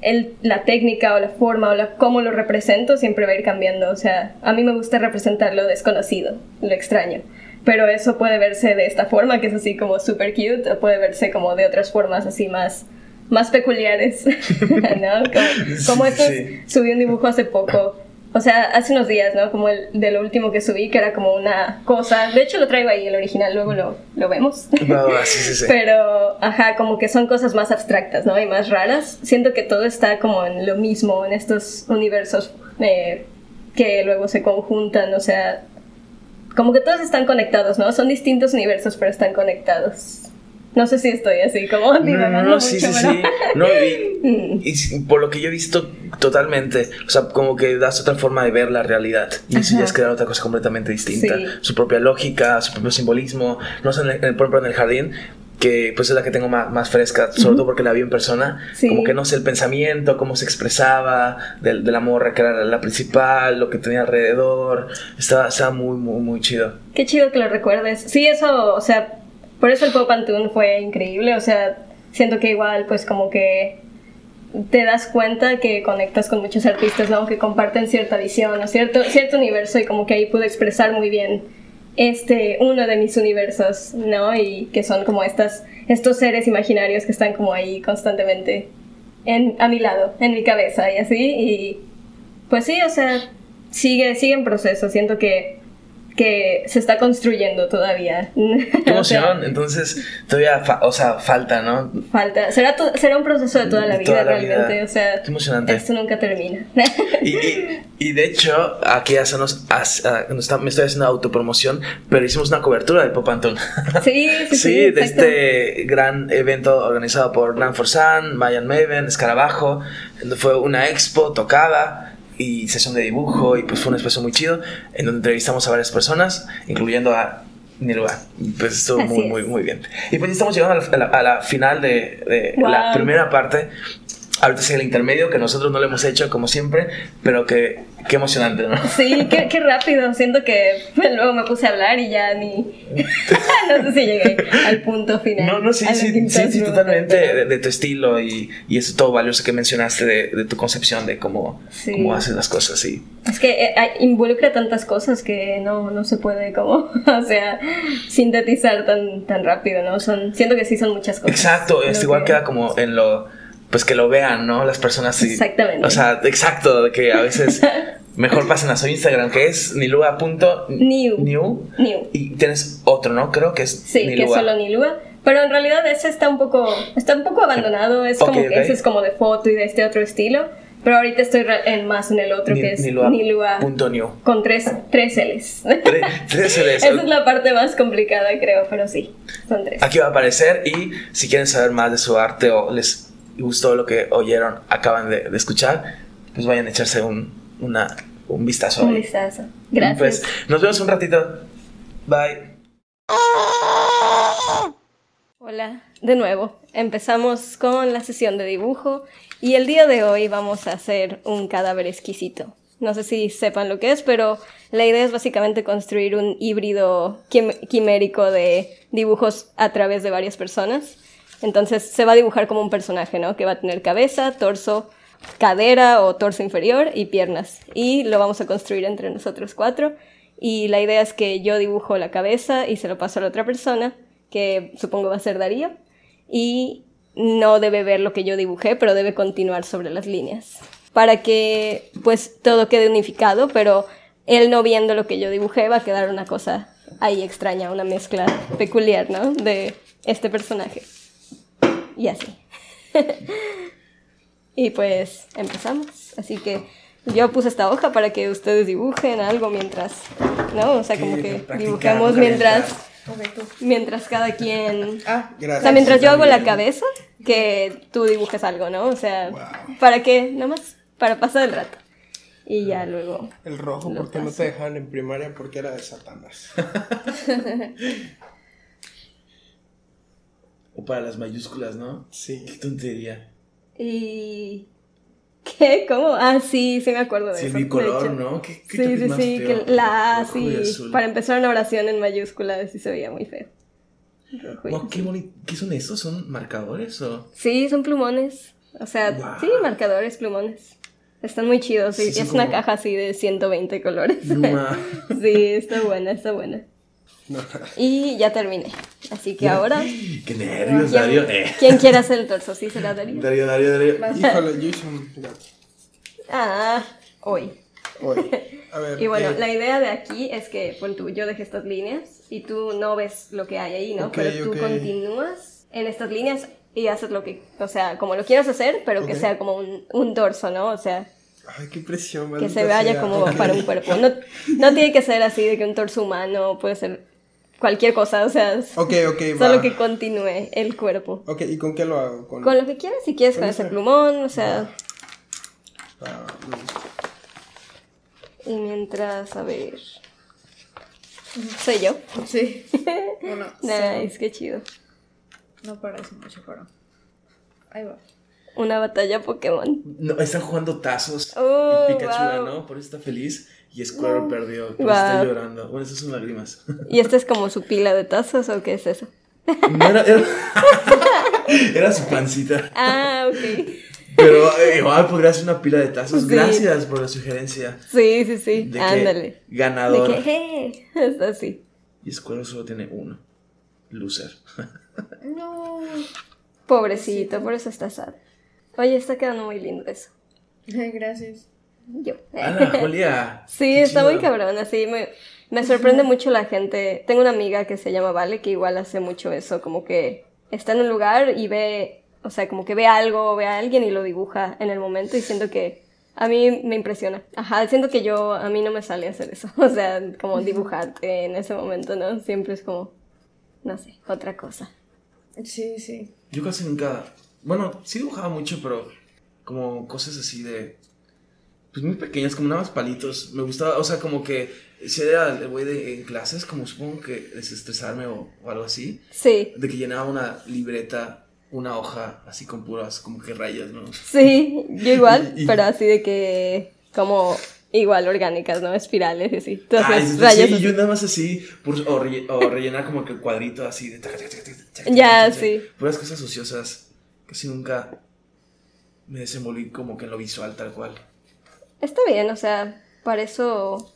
el- la técnica o la forma o la, cómo lo represento siempre va a ir cambiando. O sea, a mí me gusta representar lo desconocido, lo extraño. Pero eso puede verse de esta forma, que es así como super cute, o puede verse como de otras formas así más, más peculiares. ¿no? Como, como Sí, estos, sí. subí un dibujo hace poco. O sea, hace unos días, ¿no? Como el de lo último que subí, que era como una cosa. De hecho, lo traigo ahí, el original, luego lo, lo vemos. Va, sí, sí, sí. Pero, ajá, como que son cosas más abstractas, ¿no? Y más raras. Siento que todo está como en lo mismo, en estos universos eh, que luego se conjuntan, o sea, como que todos están conectados, ¿no? Son distintos universos, pero están conectados. No sé si estoy así como No, no, divagando no, sí, mucho, sí, sí. No, y, y sí, por lo que yo he visto totalmente, o sea, como que das otra forma de ver la realidad. Y eso ya Ajá. es crear otra cosa completamente distinta. Sí. Su propia lógica, su propio simbolismo. No sé, en el, en el- por ejemplo, en el jardín, que pues es la que tengo más, más fresca, sobre todo porque la vi en persona. Sí. Como que no sé el pensamiento, cómo se expresaba, de, de la morra que era la principal, lo que tenía alrededor. Estaba, estaba muy, muy, muy chido. Qué chido que lo recuerdes. Sí, eso, o sea, por eso el Pop Antún fue increíble. O sea, siento que igual, pues como que te das cuenta que conectas con muchos artistas, ¿no? Que comparten cierta visión o cierto, cierto universo y como que ahí pude expresar muy bien este, uno de mis universos, ¿no? Y que son como estas, estos seres imaginarios que están como ahí constantemente en, a mi lado, en mi cabeza y así. Y pues sí, o sea, sigue, sigue en proceso. Siento que, que se está construyendo todavía. Qué emoción. Entonces, todavía, fa- o sea, falta, ¿no? falta. Será, será un proceso de toda la De vida toda la realmente. vida. O sea, Qué emocionante. esto nunca termina. Y, y, y de hecho, aquí ya se nos, as- ah, me estoy haciendo autopromoción, pero hicimos una cobertura del Pop Antón. sí, sí, sí. Sí, de este gran evento organizado por Land for Sun, Mayan Maven, Escarabajo, donde fue una expo tocada y sesión de dibujo y pues fue un espacio muy chido en donde entrevistamos a varias personas, incluyendo a Nirvana. Pues estuvo Así muy, es. muy, muy bien. Y pues estamos llegando a la, a la- a la final de, de la primera parte. ahorita sigue el intermedio, que nosotros no lo hemos hecho como siempre, pero que qué emocionante, ¿no? Sí, qué, qué rápido. Siento que luego me puse a hablar y ya ni. no sé si llegué al punto final. No, no, sí, sí, sí, sí, totalmente de, de tu estilo y, y eso todo valioso que mencionaste de, de tu concepción de cómo, Sí. cómo haces las cosas, sí. Es que eh, involucra tantas cosas que no, no se puede como, o sea, sintetizar tan, tan rápido, ¿no? Son, siento que sí son muchas cosas. Exacto, es Lo igual que- queda como en lo, pues que lo vean, ¿no? Las personas sí. Exactamente. O sea, exacto, que a veces mejor pasen a su Instagram, que es nilua.new. New. New. Y tienes otro, ¿no? Creo que es Sí, que es Nilua. solo Nilua. Pero en realidad ese está un poco, está un poco abandonado. Es Ok, como que ok. ese es como de foto y de este otro estilo. Pero ahorita estoy en más en el otro Ni- que es Nilua Nilua. punto new. Con tres, tres L's. Tre- Tres LS. Esa es la parte más complicada, creo, pero sí, son tres. Aquí va a aparecer y si quieren saber más de su arte o les gustó lo que oyeron, acaban de, de escuchar, pues vayan a echarse un, una, un vistazo. Un ahí. vistazo. Gracias. Pues nos vemos un ratito. Bye. Hola, de nuevo. Empezamos con la sesión de dibujo y el día de hoy vamos a hacer un cadáver exquisito. No sé si sepan lo que es, pero la idea es básicamente construir un híbrido quim- quimérico de dibujos a través de varias personas. Entonces se va a dibujar como un personaje, ¿no? Que va a tener cabeza, torso, cadera o torso inferior y piernas. Y lo vamos a construir entre nosotros cuatro. Y la idea es que yo dibujo la cabeza y se lo paso a la otra persona, que supongo va a ser Darío. Y no debe ver lo que yo dibujé, pero debe continuar sobre las líneas. Para que pues todo quede unificado, pero él no viendo lo que yo dibujé va a quedar una cosa ahí extraña, una mezcla peculiar, ¿no? De este personaje. Y así. y pues empezamos. Así que yo puse esta hoja para que ustedes dibujen algo mientras, ¿no? O sea, como que dibujamos mientras, mientras cada quien... Ah, gracias. O sea, mientras yo hago la cabeza, que tú dibujes algo, ¿no? O sea, Wow. ¿para qué? Nada más, para pasar el rato. Y ya luego... El rojo, porque no paso. te dejaban en primaria? Porque era de Satanás. O para las mayúsculas, ¿no? Sí. Qué tontería. Y... ¿Qué? ¿Cómo? Ah, sí, sí me acuerdo de Sí, eso. bicolor, hecho. ¿no? ¿Qué, qué Sí, sí, más sí, feo? que la A, sí, para empezar una oración en mayúsculas sí se veía muy feo. Wow, qué bonito. ¿Qué son estos? ¿Son marcadores o...? Sí, son plumones. O sea, Wow. sí, marcadores, plumones. Están muy chidos. Sí, es una caja así de 120 colores. No, sí, está buena, está buena. No. Y ya terminé. Así que ahora, Qué nervios, Darío. ¿quién, Eh. quién quiere hacer el torso? ¿Sí será Darío? Darío, Darío, Darío. Híjole, yo hice un gato. Ah, hoy. Hoy. A ver. Y bueno, eh, la idea de aquí es que pon tú, yo dejé estas líneas y tú no ves lo que hay ahí, ¿no? Ok, pero tú ok. continúas en estas líneas y haces lo que, o sea, como lo quieras hacer, pero que Ok. sea como un, un torso, ¿no? O sea, Ay, qué presión. que se vaya sea. como para un cuerpo. No, no tiene que ser así de que un torso humano puede ser cualquier cosa, o sea, s- Ok, ok, solo va. que continúe el cuerpo. Ok, ¿y con qué lo hago? Con... Con lo que quieras, si quieres con Con ese plumón, o sea, Ah, y mientras, a ver, soy yo. Sí. Bueno, Nice, qué chido. no parece mucho, pero. Ahí va. Una batalla Pokémon. No, están jugando tazos. Oh, y Pikachu wow. ganó, por eso está feliz. Y Squirtle perdió, por eso está llorando. Bueno, esas son lágrimas. ¿Y esta es como su pila de tazos o qué es eso? No era, era, era su pancita. Ah, ok. Pero eh, igual podría ser una pila de tazos. Sí. Gracias por la sugerencia. Sí, sí, sí. De que Ándale. ganador. De que, eh, está así. Y Squirtle solo tiene uno. Loser. No. Pobrecito, por eso está sad. Oye, está quedando muy lindo eso. Ay, gracias. Yo. Ana, Julia. Sí, qué está chido. muy cabrón, así me, me sorprende mucho la gente. Tengo una amiga que se llama Vale que igual hace mucho eso, como que está en un lugar y ve, o sea, como que ve algo, ve a alguien y lo dibuja en el momento y siento que a mí me impresiona. Ajá, siento que yo, a mí no me sale hacer eso, o sea, como dibujarte en ese momento, ¿no? Siempre es como, no sé, otra cosa. Sí, sí. Yo casi nunca. Bueno, sí dibujaba mucho, pero como cosas así de. Pues muy pequeñas, como nada más palitos. Me gustaba, o sea, como que si era el güey de en clases, como supongo que desestresarme o, o algo así. Sí, De que llenaba una libreta una hoja así con puras como que rayas, ¿no? Sí, yo igual, Y- pero así de que como igual orgánicas, ¿no? Espirales y así. Tú Ah, rayas sí, así. yo nada más así, pur- o, relle- o rellenar como que el cuadrito así de... taca, taca, taca, taca, taca, Ya, sí. Puras cosas ociosas. Casi nunca me desenvolví como que en lo visual tal cual. Está bien, o sea, para eso,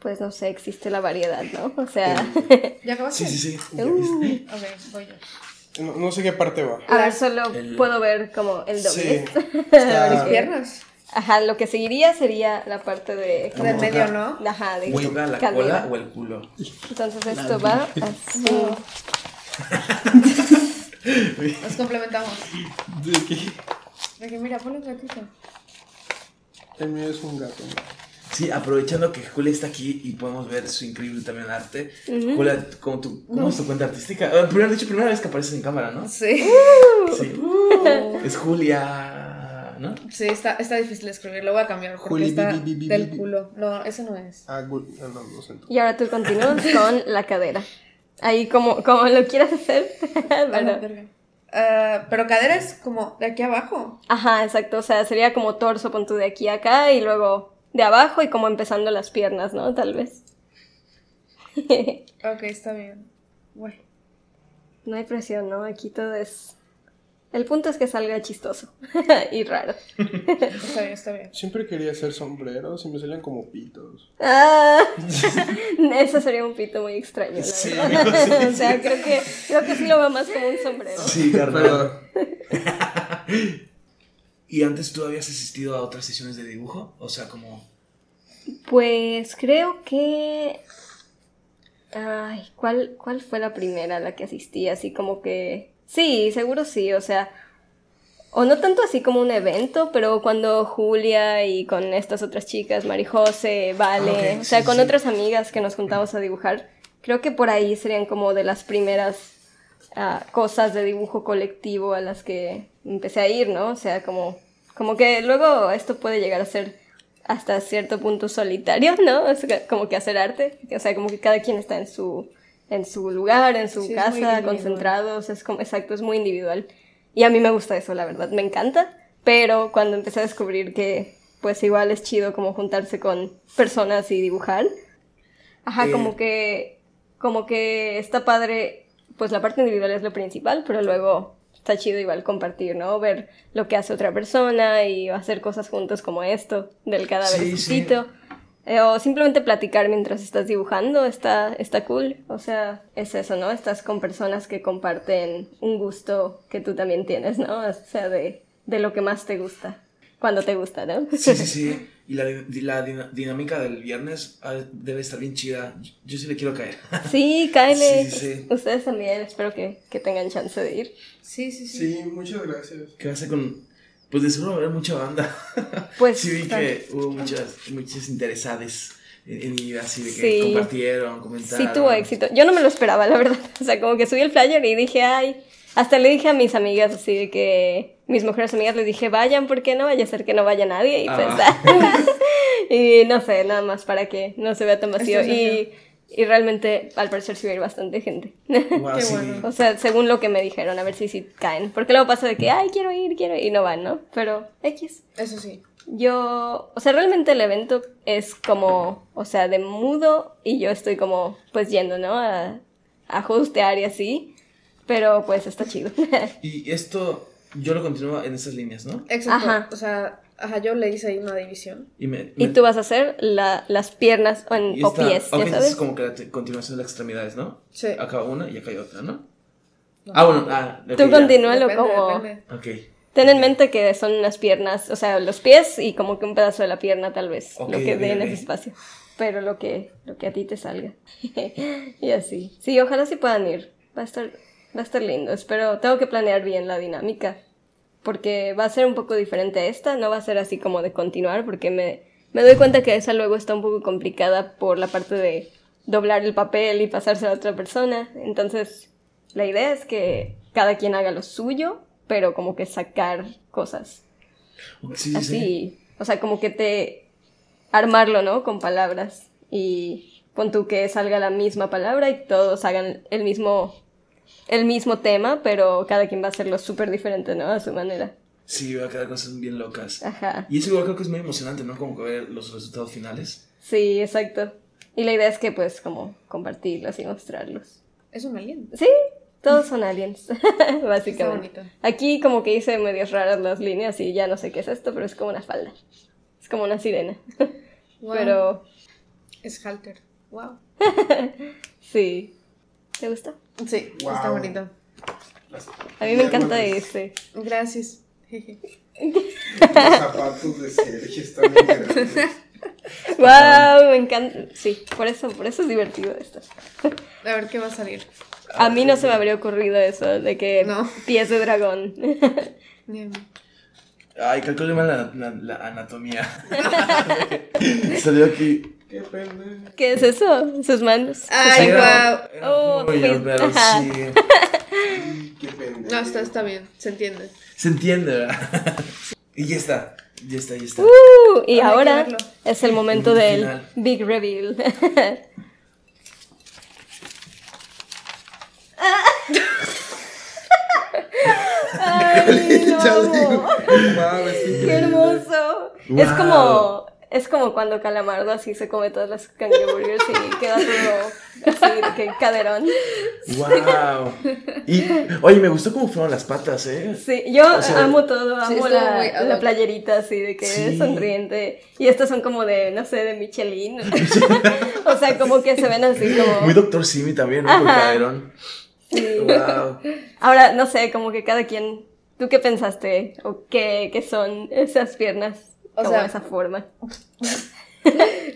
pues no sé, existe la variedad, ¿no? O sea, ¿Ya acabaste? Sí, sí, sí. Viste. Ok, voy yo. No, no sé qué parte va. a ver, solo El- puedo ver como el Sí. doble. Está- Mis piernas. Ajá, lo que seguiría sería la parte de... Del medio, ¿no? Ajá, de ¿Me toca la cadera. cola o el culo? Entonces esto va así. Nos complementamos. ¿De qué? De que mira, ponle un gatito. El mío es un gato. Sí, aprovechando que Julia está aquí y podemos ver su increíble también arte. Julia, ¿cómo, tu, ¿cómo es tu cuenta artística? Ah, primero, de hecho, primera vez que apareces en cámara, ¿no? Sí. Sí. Es Julia, ¿no? Sí, está, está difícil escribir. Lo voy a cambiar porque Juli, está bi, bi, bi, del bi. culo. No, ese no es. Ah, ah, no, lo siento. Y ahora tú continúas con la cadera. Ahí como, como lo quieras hacer. Ah, pero-. Ah, pero cadera es como de aquí abajo. Ajá, exacto. O sea, sería como torso, pon tú de aquí a acá y luego de abajo y como empezando las piernas, ¿no? Tal vez. Ok, está bien. Bueno. No hay presión, ¿no? Aquí todo es... El punto es que salga chistoso y raro. Está bien, está bien. Siempre quería hacer sombreros y me salían como pitos. Ah, eso sería un pito muy extraño, la Sí, verdad. o sea, creo que, creo que sí lo va más como un sombrero. Sí, carnal. ¿Y antes tú habías asistido a otras sesiones de dibujo? O sea, como... Pues creo que... Ay, ¿cuál, ¿cuál fue la primera a la que asistí? Así como que... Sí, seguro sí, o sea... O no tanto así como un evento, pero cuando Julia y con estas otras chicas, Marijose, Vale, Ah, o sea, sí, con sí. otras amigas que nos juntamos a dibujar, creo que por ahí serían como de las primeras ah, cosas de dibujo colectivo a las que empecé a ir, ¿no? O sea, como, como que luego esto puede llegar a ser hasta cierto punto solitario, ¿no? Sea, como que hacer arte, o sea, como que cada quien está en su, en su lugar, en su Sí, casa, individual. concentrados, es como, exacto, es muy individual. Y a mí me gusta eso, la verdad, me encanta, pero cuando empecé a descubrir que pues igual es chido como juntarse con personas y dibujar, ajá, Eh. como que, como que está padre, pues la parte individual es lo principal, pero luego está chido igual compartir, ¿no? Ver lo que hace otra persona y hacer cosas juntos como esto, del cadáver Sí, sí. Eh, o simplemente platicar mientras estás dibujando, está, está cool. O sea, es eso, ¿no? Estás con personas que comparten un gusto que tú también tienes, ¿no? O sea, de, de lo que más te gusta, cuando te gusta, ¿no? Sí, sí, sí. Y la, la dinámica del viernes ah, debe estar bien chida. Yo sí le quiero caer. Sí, cáele. Sí, sí, sí. Ustedes también, espero que, que tengan chance de ir. Sí, sí, sí. sí, muchas gracias. ¿Qué va a hacer con...? Pues de seguro haber mucha banda. Pues, sí vi que hubo muchas, muchas interesadas en, ir así de que Sí. compartieron, comentaron. Sí tuvo éxito. Yo no me lo esperaba, la verdad. O sea, como que subí el flyer y dije, ay, hasta le dije a mis amigas así de que, mis mujeres amigas les dije, vayan, ¿por qué no? Vaya a ser que no vaya nadie. Y pues, Ah. y no sé, nada más para que no se vea tan vacío. Es Y, y realmente, al parecer, sí va a ir bastante gente. Guau, Qué sí. bueno. o sea, según lo que me dijeron, a ver si sí caen. Porque luego pasa de que, ay, quiero ir, quiero ir, y no van, ¿no? Pero, X. Eso sí. Yo, o sea, realmente el evento es como, o sea, de mudo y yo estoy como, pues yendo, ¿no? A, a hostear y así, pero pues está chido. Y esto, yo lo continúo en esas líneas, ¿no? Exacto. Ajá. O sea, ajá, yo le hice ahí una división. Y, me, y me- tú vas a hacer la- las piernas o, en- y o pies, ok, ¿ya Es sabes? como que la continuación de las extremidades, ¿no? Sí. Acá una y acá hay otra, ¿no? Ah, bueno, ah, ok, Tú continúalo como... depende. Ok. Ten en mente que son unas piernas, o sea, los pies y como que un pedazo de la pierna tal vez, lo que dé en ese espacio. Pero lo que, lo que a ti te salga. y así. Sí, ojalá sí puedan ir. Va a estar, va a estar lindo. Espero, tengo que planear bien la dinámica. Porque va a ser un poco diferente a esta, no va a ser así como de continuar, porque me, me doy cuenta que esa luego está un poco complicada por la parte de doblar el papel y pasárselo a otra persona. Entonces, la idea es que cada quien haga lo suyo, pero como que sacar cosas. Sí, Así, sí. o sea, como que te armarlo, ¿no? Con palabras y pon tú que salga la misma palabra y todos hagan el mismo el mismo tema, pero cada quien va a hacerlo súper diferente, ¿no? A su manera. Sí, va a quedar cosas bien locas. Ajá. Y eso igual creo que es muy emocionante, ¿no? Como que ver los resultados finales. Sí, exacto. Y la idea es que, pues, como compartirlos y mostrarlos. Es un alien. Sí, todos son aliens, Está básicamente. bonito. Aquí como que hice medias raras las líneas y ya no sé qué es esto, pero es como una falda. Es como una sirena. Wow. Pero Es halter. Wow. sí. ¿Te gusta? Sí, está bonito. A mí me encanta ese. Gracias. Los zapatos de Sergio están bien grandes. ¡Wow! Me encanta. Sí, por eso, por eso es divertido esto. A ver qué va a salir. A mí no se me habría ocurrido eso, de que No. pies de dragón. Ay, calculé mal la, la- la anatomía. Salió aquí. Qué pendejo. ¿Qué es eso? Sus manos. Ay, Sí, wow. era- era Oh, muy, pues, pero ajá. sí. Qué pendejo. No, está, está bien. Se entiende. Se entiende, ¿verdad? y ya está. Ya está, ya está. Uh, y ahora es el momento El del final. big reveal. Ay, es Qué hermoso. Wow. Es como es como cuando Calamardo así se come todas las cangreburgers y queda todo así de que caderón. ¡Wow! Y, oye, me gustó cómo fueron las patas, ¿eh? Sí, yo O sea, amo todo, amo la, muy la playerita así de que Sí. es sonriente. Y estas son como de, no sé, de Michelin. o sea, como que se ven así como... Muy Doctor Simi también, ¿no? Por caderón. Sí. ¡Wow! Ahora, no sé, como que cada quien... ¿Tú qué pensaste? ¿O qué, qué son esas piernas? O como sea- esa forma.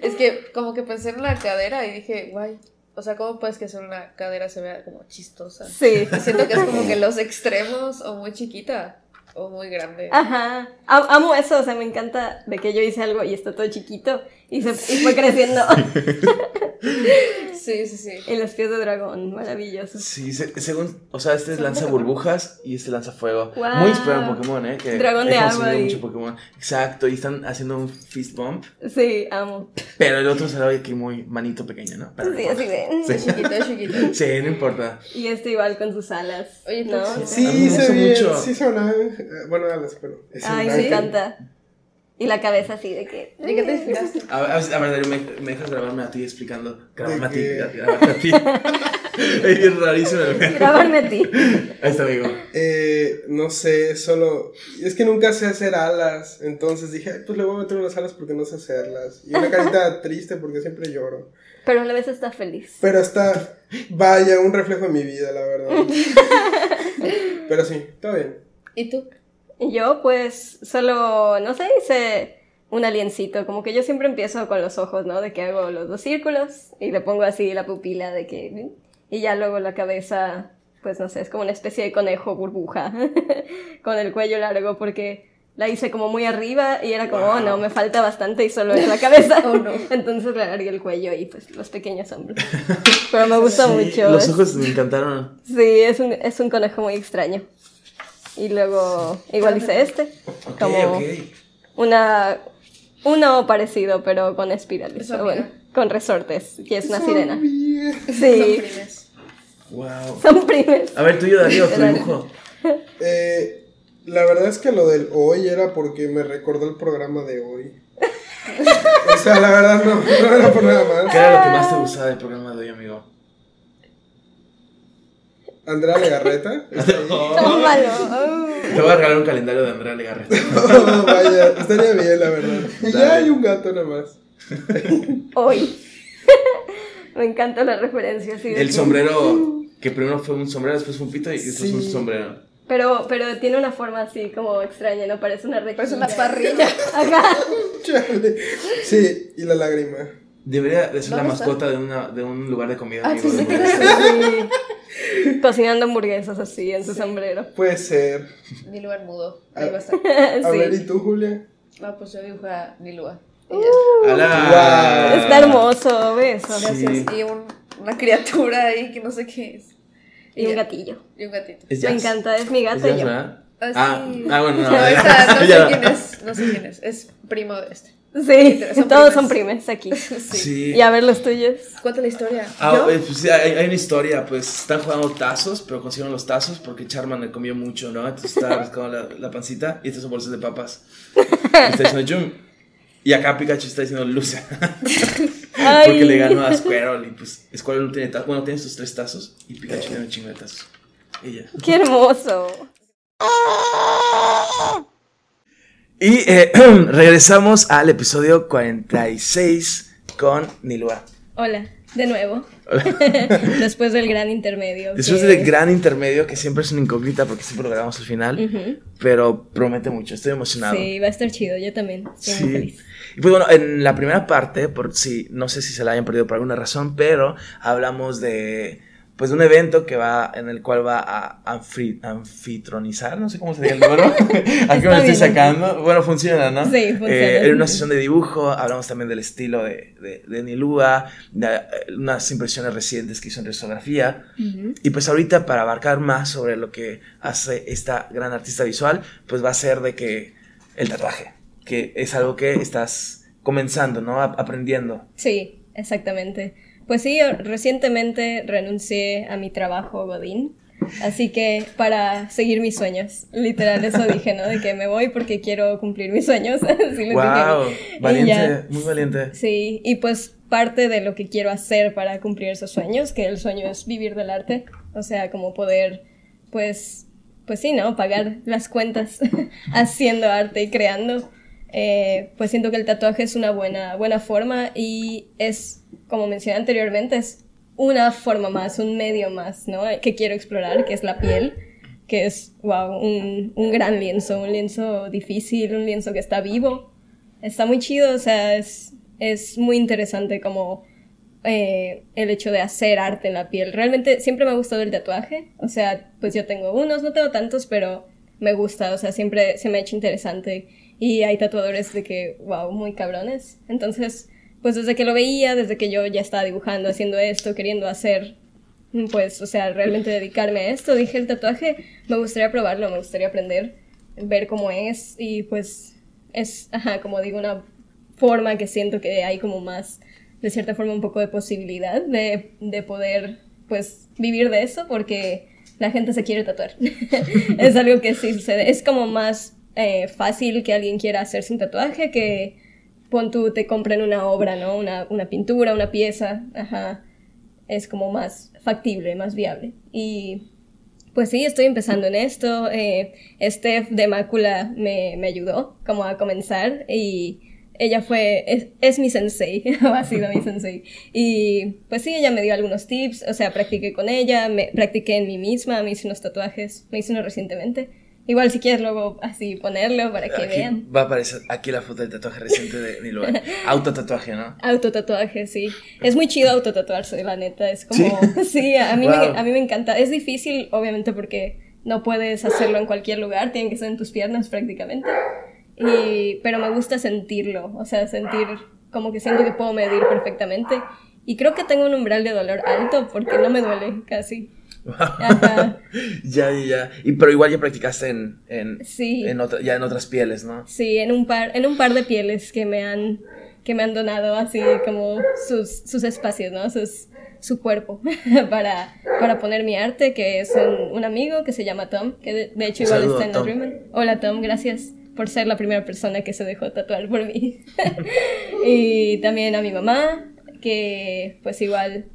Es que como que pensé en la cadera y dije, guay. O sea, ¿cómo puedes que hacer una cadera se vea como chistosa? Sí. Siento que es como que los extremos o muy chiquita o muy grande. Ajá. Am- Amo eso, o sea, me encanta de que yo hice algo y está todo chiquito y, se, y fue creciendo. Sí, sí, sí. y los pies de dragón, maravillosos. Sí, se- según, o sea, este lanza Pokémon. burbujas y este lanza fuego. Wow. Muy inspirado en Pokémon, ¿eh? Que Dragón he de agua y- mucho Pokémon. Exacto, y están haciendo un fist bump. Sí, amo. Pero el otro se ve aquí muy manito pequeño, ¿no? Pero Sí, así de... Es chiquito, es chiquito. Sí, no importa. Y este igual con sus alas. Oye, ¿no? pues, Sí, se ve, mucho. sí son eh, Bueno, alas, pero. Ay, me encanta. Y la cabeza así de que... ¿Y qué te inspiraste? A, a, a ver, ¿me, me dejas grabarme a ti explicando? Grabarme a ti, grabarte a ti. es rarísimo el. Grabarme a ti. Ahí está, amigo. Eh, no sé, solo. Es que nunca sé hacer alas. Entonces dije, "Ay, pues le voy a meter unas alas porque no sé hacerlas. Y una carita triste porque siempre lloro. Pero a la vez está feliz. Pero está, vaya, un reflejo de mi vida, la verdad. Pero sí, está bien. ¿Y tú? Y yo pues solo, no sé, hice un aliencito. Como que yo siempre empiezo con los ojos, ¿no? De que hago los dos círculos y le pongo así la pupila de que... Y ya luego la cabeza, pues no sé, es como una especie de conejo burbuja. con el cuello largo porque la hice como muy arriba y era como, oh no, me falta bastante y solo es la cabeza. Oh, no. Entonces le alargué el cuello y pues los pequeños hombros. Pero me gusta Sí, mucho. Los ojos me encantaron. Sí, es un, es un conejo muy extraño. Y luego, igual hice este. Como ok. una. Uno parecido, pero con espirales. Eso, bueno, con resortes. Que es una Son sirena. bien. Son Sí, primes. Wow. son primes. A ver, tuyo, Darío, tu dibujo. Eh, la verdad es que lo del hoy era porque me recordó el programa de hoy. O sea, la verdad no, no era por nada ¿Qué más. era lo que más te gustaba del programa de hoy, amigo? Andrea Legarreta. Tómalo. Oh. Te voy a regalar un calendario de Andrea Legarreta. Oh, vaya, estaría bien, la verdad. Y ya hay un gato nada más. Hoy. Me encanta la referencia. El sombrero, que primero fue un sombrero, después fue un pito y después Sí. un sombrero. Pero, pero tiene una forma así como extraña, ¿no? Parece una rejilla. Parece una parrilla. Ajá. Chale. Sí, y la lágrima. Debería de ser la mascota de, una, de un lugar de comida. Ah, amigo, sí, sí. Sí. Cocinando hamburguesas así en su sombrero. Puede ser. Lugar mudo. Ahí va a estar. A ver, Sí. ¿y tú, Julia? Ah, pues yo dibujé a Nilua. Uh. Está hermoso, ¿ves? Sí. Y un- una criatura ahí que no sé qué es. Y un ya. gatillo. Y un gatito. Me Jazz. encanta, es mi Es gato y Jazz, yo. Ah, Ah, sí. ah, bueno, no. No, no sé quién es. No sé quién es. Es primo de este. Sí, Son todos primes. son primes aquí. Sí. Y a ver los tuyos. Cuenta la historia. Ah, ¿Yo? eh, pues sí, hay, hay una historia, pues están jugando tazos, pero consiguieron los tazos porque Charman le comió mucho, ¿no? Entonces está rascando la, la pancita y estas son bolsas de papas. Y está diciendo Jun. Y acá Pikachu está diciendo Lucia. Porque le ganó a Squirrel y pues Squirrel no tiene tazos. Bueno, tiene sus tres tazos y Pikachu tiene un chingo de tazos. Y ya. Qué hermoso. Y eh, regresamos al episodio 46 con Nilua. Hola, de nuevo. Después del gran intermedio. Después que- del gran intermedio, que siempre es una incógnita porque siempre lo grabamos al final, pero promete mucho, estoy emocionado. Sí, va a estar chido, yo también. Estoy muy Sí. feliz. Y pues bueno, en la primera parte, por si no sé si se la hayan perdido por alguna razón, pero hablamos de pues un evento que va en el cual va a anfi- anfitronizar, no sé cómo se dice el número. Aquí me lo estoy sacando. Bueno, funciona, ¿no? Sí, funciona. Eh, en una sesión de dibujo, hablamos también del estilo de, de, de Nilúa, de eh, unas impresiones recientes que hizo en risografía. Ujú. Y pues ahorita para abarcar más sobre lo que hace esta gran artista visual, pues va a ser de que el tatuaje, que es algo que estás comenzando, ¿no? A- aprendiendo. Sí, exactamente. Pues sí, recientemente renuncié a mi trabajo Godín. Así que para seguir mis sueños, literal eso dije, ¿no? De que me voy porque quiero cumplir mis sueños. Wow, valiente, muy valiente. Sí, y pues parte de lo que quiero hacer para cumplir esos sueños, que el sueño es vivir del arte, o sea, como poder, pues, pues sí, ¿no? Pagar las cuentas haciendo arte y creando. Eh, pues siento que el tatuaje es una buena, buena forma y es, como mencioné anteriormente, es una forma más, un medio más, ¿no? Que quiero explorar, que es la piel, que es, wow, un, un gran lienzo, un lienzo difícil, un lienzo que está vivo. Está muy chido, o sea, es, es muy interesante como eh, el hecho de hacer arte en la piel. Realmente siempre me ha gustado el tatuaje, o sea, pues yo tengo unos, no tengo tantos, pero me gusta, o sea, siempre se me ha hecho interesante. Y hay tatuadores de que, wow, muy cabrones. Entonces, pues desde que lo veía, desde que yo ya estaba dibujando, haciendo esto, queriendo hacer, pues, o sea, realmente dedicarme a esto, dije el tatuaje, me gustaría probarlo, me gustaría aprender, ver cómo es y pues es, ajá, como digo, una forma que siento que hay como más, de cierta forma, un poco de posibilidad de, de poder, pues, vivir de eso porque la gente se quiere tatuar. es algo que sí sucede. Es como más eh, fácil que alguien quiera hacerse un tatuaje que pon tú te compren una obra, ¿no? Una, una pintura, una pieza, ajá. Es como más factible, más viable. Y pues sí, estoy empezando en esto. Eh, Steph de Mácula me, me ayudó como a comenzar y ella fue, es, es mi sensei, ha sido mi sensei. Y pues sí, ella me dio algunos tips, o sea, practiqué con ella, me practiqué en mí misma, me hice unos tatuajes, me hice uno recientemente. Igual si quieres luego así ponerlo para que Aquí vean. va a aparecer aquí la foto del tatuaje reciente de Nilua. Autotatuaje, ¿no? Autotatuaje, sí. Es muy chido autotatuarse, la neta. Es como. Sí, a, mí Wow. me, a mí me encanta. Es difícil, obviamente, porque no puedes hacerlo en cualquier lugar, tienen que ser en tus piernas prácticamente. Y, pero me gusta sentirlo, o sea, sentir como que siento que puedo medir perfectamente. Y creo que tengo un umbral de dolor alto porque no me duele casi. Ajá. ya, ya, ya. Y, pero igual ya practicaste en, en, Sí. en otra- ya en otras pieles, ¿no? Sí, en un par, en un par de pieles que me han, que me han donado así como sus, sus espacios, ¿no? Sus, su cuerpo para, para poner mi arte, que es un, un amigo que se llama Tom, que de, de hecho igual Saludo, está en la Tom. Dreamer. Hola Tom, gracias por ser la primera persona que se dejó tatuar por mí. y también a mi mamá, que pues igual,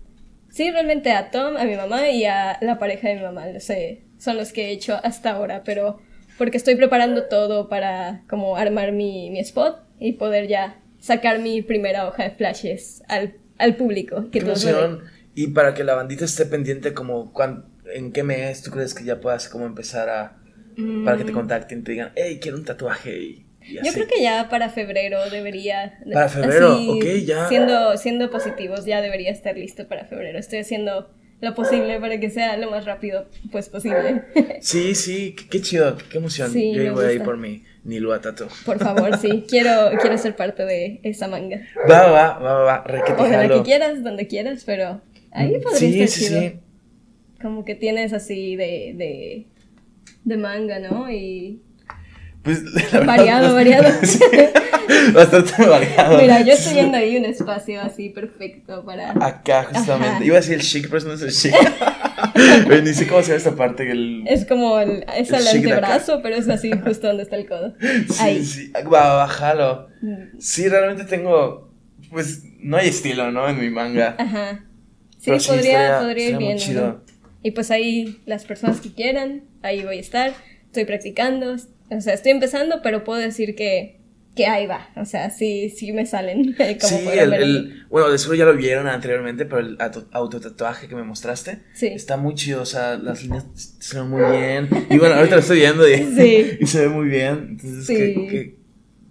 sí, realmente a Tom, a mi mamá y a la pareja de mi mamá, no sé, son los que he hecho hasta ahora, pero porque estoy preparando todo para como armar mi, mi spot y poder ya sacar mi primera hoja de flashes al, al público. Qué Que den. emoción. Y para que la bandita esté pendiente, como cuán- en qué mes tú crees que ya puedas como empezar a... Para que te contacten y te digan, hey, quiero un tatuaje y Yo así. creo que ya para febrero debería. Para febrero, así, ok, ya. Siendo, siendo positivos, ya debería estar listo para febrero. Estoy haciendo lo posible para que sea lo más rápido pues posible. Sí, sí, qué, qué chido, qué, emoción. Sí, Yo me ahí voy a ir gusta. por mi Nilua Tatu. Por favor, sí. Quiero, quiero ser parte de esa manga. Va, va, va, va, va, requete O de la jalo. que quieras, donde quieras, pero ahí podría Sí, estar sí, chido. sí. Como que tienes así de, de, de manga, ¿no? Y Pues, la variado, variado. Sí. Bastante variado. Mira, yo estoy viendo ahí un espacio así perfecto para... Acá, justamente. Ajá. Iba a decir el chic, pero no es el chic. Ni sé cómo se llama esta parte. El... Es como el, es El el antebrazo, pero es así justo donde está el codo. Sí, Ahí. sí. Va, bájalo. Mm, Sí, realmente tengo. Pues no hay estilo, ¿no? En mi manga. Ajá. Sí, Pero sí, podría, estaría- podría ir chido. ¿no? Y pues ahí las personas que quieran, ahí voy a estar. Estoy practicando. O sea, estoy empezando, pero puedo decir que, que ahí va. O sea, sí, sí me salen. Como Sí, el, bueno, de seguro ya lo vieron anteriormente, pero el auto- autotatuaje que me mostraste Sí. está muy chido, o sea, las líneas se ven muy bien. Y bueno, ahorita lo estoy viendo y, Sí. y se ve muy bien. Entonces, Sí. qué, qué-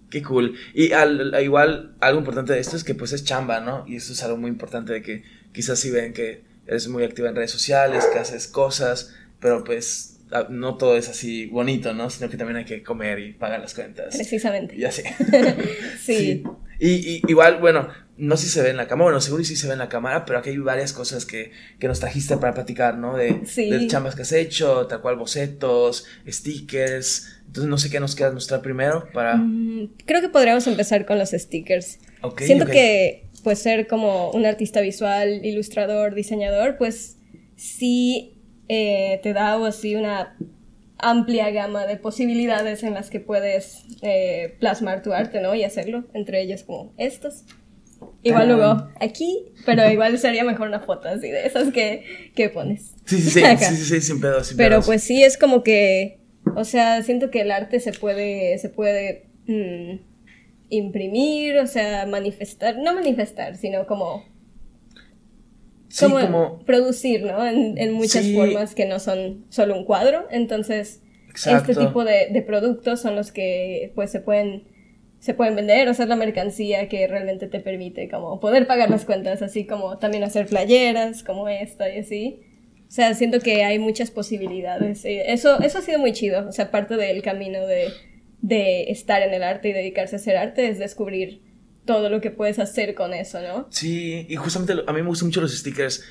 qué cool. Y al, al igual, algo importante de esto es que pues es chamba, ¿no? Y esto es algo muy importante de que quizás si ven que eres muy activa en redes sociales, que haces cosas, pero pues no todo es así bonito, ¿no? Sino que también hay que comer y pagar las cuentas. Precisamente. Y así. Sí. Y, y igual, bueno, no sé si se ve en la cámara, bueno, seguro sí se ve en la cámara, pero aquí hay varias cosas que, que nos trajiste para platicar, ¿no? De, Sí. de chambas que has hecho, tal cual bocetos, stickers. Entonces no sé qué nos quieras mostrar primero para... Mm, Creo que podríamos empezar con los stickers. Ok, Siento que, pues, ser como un artista visual, ilustrador, diseñador, pues, sí eh, te da o así una amplia gama de posibilidades en las que puedes eh, plasmar tu arte, ¿no? Y hacerlo, entre ellos como estos. Igual luego aquí, pero igual sería mejor una foto así de esas que, que pones. Sí, sí, sí, sí, sí, sí, sin pedos, sin Pero pedos. pues sí, es como que, o sea, siento que el arte se puede, se puede mm, imprimir, o sea, manifestar, no manifestar, sino como, Sí, como, como... producir, ¿no? En, en muchas Sí. formas que no son solo un cuadro. Entonces, Exacto. este tipo de, de productos son los que pues se pueden se pueden vender, o es la mercancía que realmente te permite como poder pagar las cuentas, así como también hacer playeras como esta y así. O sea, siento que hay muchas posibilidades. Eh, Eso, eso ha sido muy chido. O sea, parte del camino de, de estar en el arte y dedicarse a hacer arte es descubrir todo lo que puedes hacer con eso, ¿no? Sí, y justamente a mí me gustan mucho los stickers.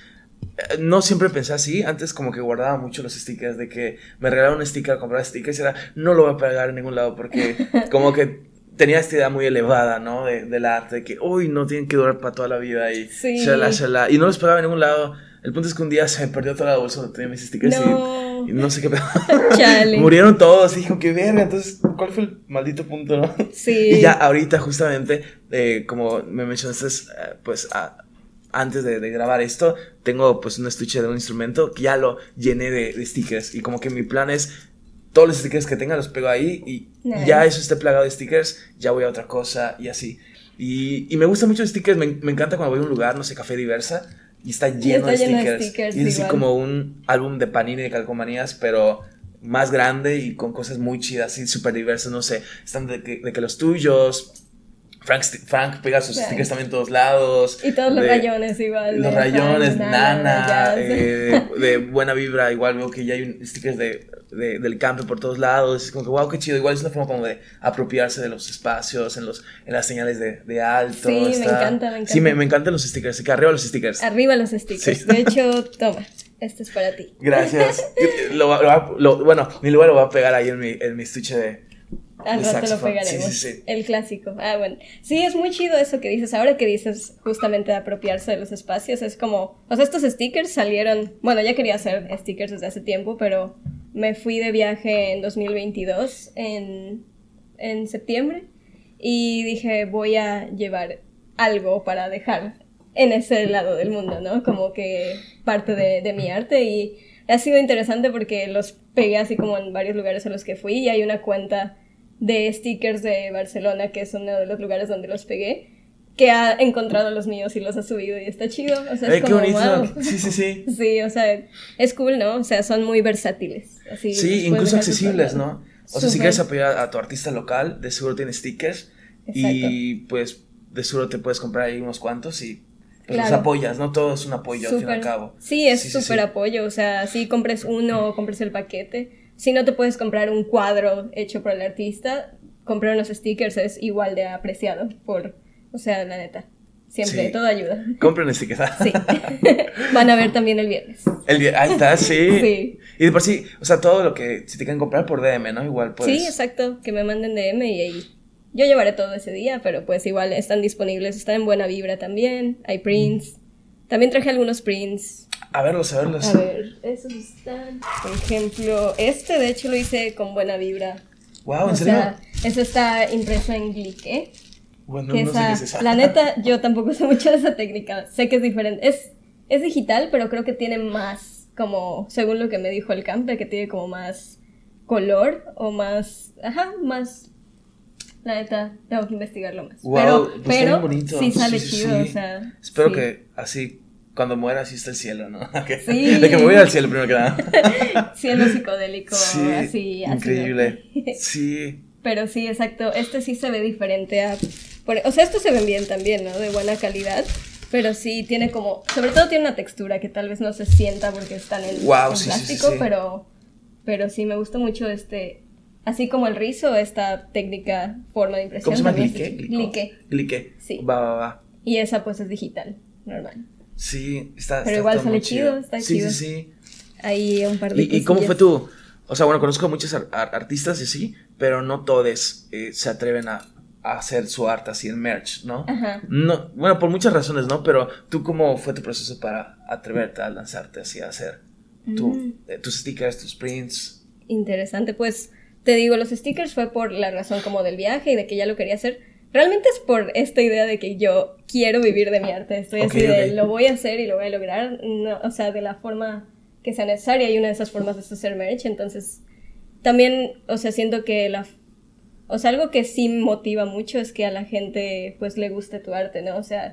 Eh, No siempre pensé así, antes como que guardaba mucho los stickers, de que me regalaron un sticker, compraba stickers y era, no lo voy a pegar en ningún lado porque como que tenía esta idea muy elevada, ¿no? De, del arte, de que, uy, no tienen que durar para toda la vida y Sí. shala, shala", y no los pegaba en ningún lado. El punto es que un día se perdió toda la bolsa donde tenía mis stickers y- No. y, no sé qué pedo. Chale. Murieron todos y dijo, qué verga, entonces, ¿cuál fue el maldito punto, no? Sí. Y ya ahorita justamente, eh, como me mencionaste, eh, pues a- antes de, de grabar esto, tengo pues un estuche de un instrumento que ya lo llené de, de stickers. Y como que mi plan es, todos los stickers que tenga los pego ahí y Nice. ya eso esté plagado de stickers, ya voy a otra cosa y así. Y, y me gusta mucho los stickers, me, me encanta cuando voy a un lugar, no sé, Café Diversa, y está lleno, está de, lleno de stickers. Y es así igual. como un álbum de Panini de calcomanías, pero más grande y con cosas muy chidas, así súper diversas, no sé, están de que, de que los tuyos, Frank, Frank pega sus Frank. stickers también en todos lados. Y todos los rayones igual. Los rayones, Frank, Nana, Jazz. eh, de buena vibra, igual veo que ya hay un- stickers de, de- del campo por todos lados, es como que wow, qué chido, igual es una forma como de apropiarse de los espacios, en, los, en las señales de, de alto. Sí, me encanta, me Sí, me, encanta. me encantan los stickers, así que arriba los stickers. Arriba los stickers. Sí. De hecho, toma, este es para ti. Gracias. lo, lo- bueno, mi lugar lo voy a pegar ahí en mi, en mi estuche de... Al rato lo pegaremos. Sí, sí, sí. El clásico. Ah, bueno. Sí, es muy chido eso que dices. Ahora que dices justamente de apropiarse de los espacios, es como. O sea, estos stickers salieron. Bueno, ya quería hacer stickers desde hace tiempo, pero me fui de viaje en 2022, en, en septiembre, y dije, voy a llevar algo para dejar en ese lado del mundo, ¿no? Como que parte de, de mi arte y ha sido interesante porque los pegué así como en varios lugares a los que fui y hay una cuenta de stickers de Barcelona, que es uno de los lugares donde los pegué, que ha encontrado los míos y los ha subido y está chido. O sea, Ay, es qué como, bonito. wow. Sí, sí, sí. Sí, o sea, es cool, ¿no? O sea, son muy versátiles. Así, Sí, incluso accesibles. ¿no? O sea, si Súper. quieres apoyar a tu artista local, de seguro tiene stickers. Y pues de seguro te puedes comprar ahí unos cuantos y pues los apoyas, ¿no? Todo es un apoyo al fin y al Súper. cabo. Sí, es Sí, sí, súper sí. apoyo. O sea, si compres uno o compres el paquete. Si no te puedes comprar un cuadro hecho por el artista, comprar unos stickers es igual de apreciado por, o sea, la neta. Siempre, Sí. todo ayuda. Compren stickers. Sí. Van a ver también el viernes. El día- ahí está, sí. Sí. Y de por sí, o sea, todo lo que, si te quieren comprar por DM, ¿no? Igual pues. Sí, exacto. Que me manden DM y ahí Yo llevaré todo ese día, pero pues igual están disponibles, están en buena vibra también, hay prints. También traje algunos prints. A verlos, a verlos. A ver, esos están. Por ejemplo, este de hecho lo hice con buena vibra. Wow, ¿en o serio? sea, eso está impreso en Glique. bueno, que no sé qué es esa. La neta, yo tampoco sé mucho de esa técnica. Sé que es diferente. Es, es digital, pero creo que tiene más, como, según lo que me dijo el campe, que tiene como más color o más, ajá, más. La neta, tengo que investigarlo más. Wow, pero pues pero bonito. sí sale Sí, sí, chido, sí. o sea. Espero sí. que así, cuando muera, así está el cielo, ¿no? Que- Sí. De que me voy al cielo primero que nada. Cielo psicodélico, Sí, así, así. increíble. Sí. Pero sí, exacto. Este sí se ve diferente a. por- o sea, estos se ven bien también, ¿no? De buena calidad. Pero sí tiene como. Sobre todo tiene una textura que tal vez no se sienta porque están en, sí, sí, plástico, sí. pero. Pero sí me gusta mucho este. Así como el rizo, esta técnica, forma de impresión. ¿Cómo se llama? Glique. Glique. Sí. Va, va, va. Y esa pues es digital, normal. Sí, está. Pero está igual sale muy chido, está sí, chido. Sí, sí, Ahí un par de ¿Y, y cómo fue tu.? O sea, bueno, conozco a muchos ar- ar- artistas y sí, pero no todos eh, se atreven a, a hacer su arte así en merch, ¿no? Ajá. No, bueno, por muchas razones, ¿no? Pero tú, ¿cómo fue tu proceso para atreverte a lanzarte así a hacer tu, Mm. eh, tus stickers, tus prints? Interesante, pues te digo, los stickers fue por la razón como del viaje y de que ya lo quería hacer. Realmente es por esta idea de que yo quiero vivir de mi arte. Estoy así de lo voy a hacer y lo voy a lograr. no, o sea, de la forma que sea necesaria. Y una de esas formas es hacer merch. Entonces, también, o sea, siento que la. O sea, algo que sí motiva mucho es que a la gente, pues, le guste tu arte, ¿no? O sea,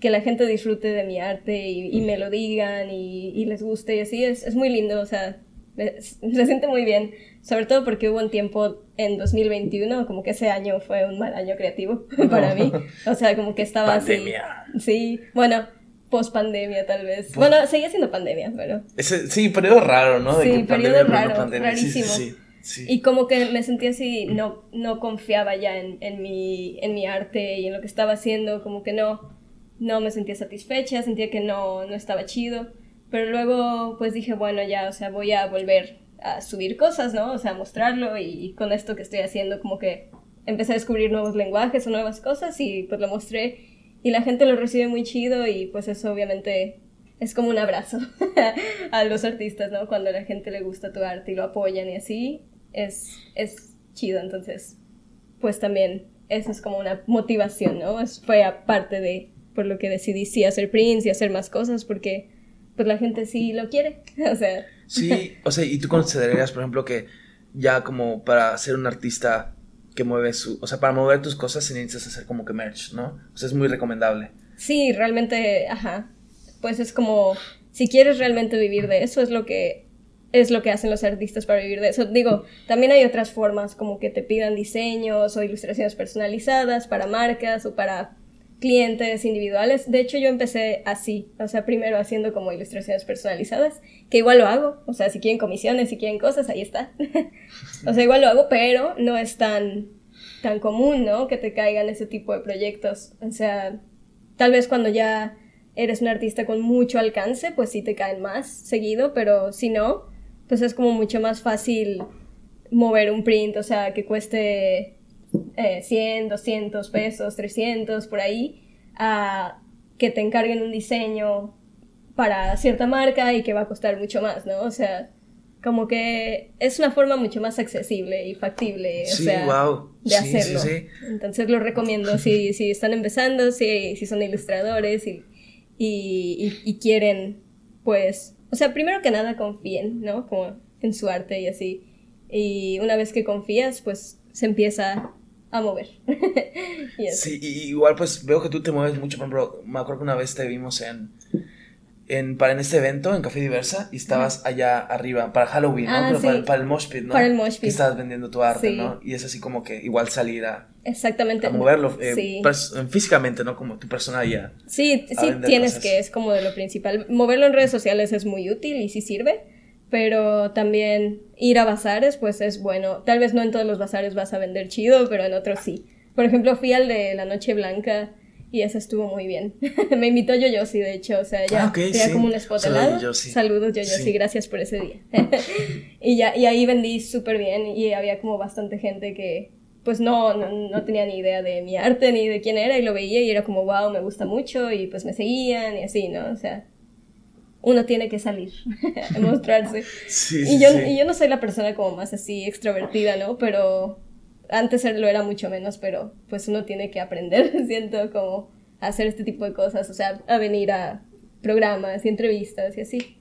que la gente disfrute de mi arte y, y me lo digan y, y les guste y así. Es, es muy lindo, o sea, me- se siente muy bien. Sobre todo porque hubo un tiempo en 2021, como que ese año fue un mal año creativo para mí. O sea, como que estaba Pandemia. así. Sí, bueno, post pandemia tal vez. Post- Bueno, seguía siendo pandemia, pero. Ese, sí, periodo raro, ¿no? De Sí, que periodo no raro, pandemia. Sí, sí, rarísimo. sí, sí. Y como que me sentía así, no, no confiaba ya en, en, mi, en mi arte y en lo que estaba haciendo, como que no, no me sentía satisfecha, sentía que no, no estaba chido. Pero luego pues dije, bueno, ya, o sea, voy a volver a subir cosas, ¿no? O sea, mostrarlo y, con esto que estoy haciendo como que empecé a descubrir nuevos lenguajes o nuevas cosas y pues lo mostré y la gente lo recibe muy chido y pues eso obviamente es como un abrazo a los artistas, ¿no? Cuando a la gente le gusta tu arte y lo apoyan y así, es, es chido. Entonces, pues también eso es como una motivación, ¿no? Es, fue aparte de por lo que decidí sí hacer prints y hacer más cosas porque pues la gente sí lo quiere. o sea, Sí, o sea, ¿y tú considerarías, por ejemplo, que ya como para ser un artista que mueve su... O sea, para mover tus cosas necesitas hacer como que merch, ¿no? O sea, es muy recomendable. Sí, realmente, ajá. Pues es como, si quieres realmente vivir de eso, es lo que es lo que hacen los artistas para vivir de eso. Digo, también hay otras formas, como que te pidan diseños o ilustraciones personalizadas para marcas o para clientes individuales. De hecho, yo empecé así, o sea, primero haciendo como ilustraciones personalizadas, que igual lo hago, o sea, si quieren comisiones, si quieren cosas, ahí está. o sea, igual lo hago, pero no es tan, tan común, ¿no? Que te caigan ese tipo de proyectos. O sea, tal vez cuando ya eres un artista con mucho alcance, pues sí te caen más seguido, pero si no, pues es como mucho más fácil mover un print, o sea, que cueste eh, 100, 200 pesos, 300, por ahí, a que te encarguen un diseño para cierta marca y que va a costar mucho más, ¿no? O sea, como que es una forma mucho más accesible y factible, o sea, wow. de Sí, hacerlo. sí. Entonces lo recomiendo si, si están empezando, si, si son ilustradores y, y, y- y quieren, pues, o sea, primero que nada confíen, ¿no? Como en su arte y así. Y una vez que confías, pues se empieza a mover. y así. Sí, y igual pues veo que tú te mueves mucho, por ejemplo, me acuerdo que una vez te vimos en, en para en este evento, en Café Diversa, y estabas allá arriba para Halloween, ¿no? Ah, Pero sí. para, el- para el Mosh Pit, ¿no? Para el Mosh Que Pit. estabas vendiendo tu arte, Sí. ¿no? Y es así como que igual salir a, Exactamente. a moverlo eh, sí. físicamente, ¿no? Como tu persona ya. Sí, sí tienes cosas. que, es como de lo principal. Moverlo en redes sociales es muy útil y sí sirve, pero también ir a bazares, pues es bueno. Tal vez no en todos los bazares vas a vender chido, pero en otros sí. Por ejemplo, fui al de la Noche Blanca y ese estuvo muy bien. Me invitó Yoyosi, de hecho, o sea, ya Ah, ok, tenía sí. como un spot al Saludos, lado. Yoyosi. Saludos, Yoyosi, Sí. gracias por ese día. y ya, y ahí vendí súper bien y había como bastante gente que, pues no, no, no tenía ni idea de mi arte ni de quién era y lo veía y era como, wow, me gusta mucho y pues me seguían y así, ¿no? O sea, uno tiene que salir mostrarse. Sí, y, yo, sí. y yo no soy la persona como más así extrovertida, ¿no? Pero antes lo era mucho menos, pero pues uno tiene que aprender, siento, como a hacer este tipo de cosas, o sea, a venir a programas y entrevistas y así.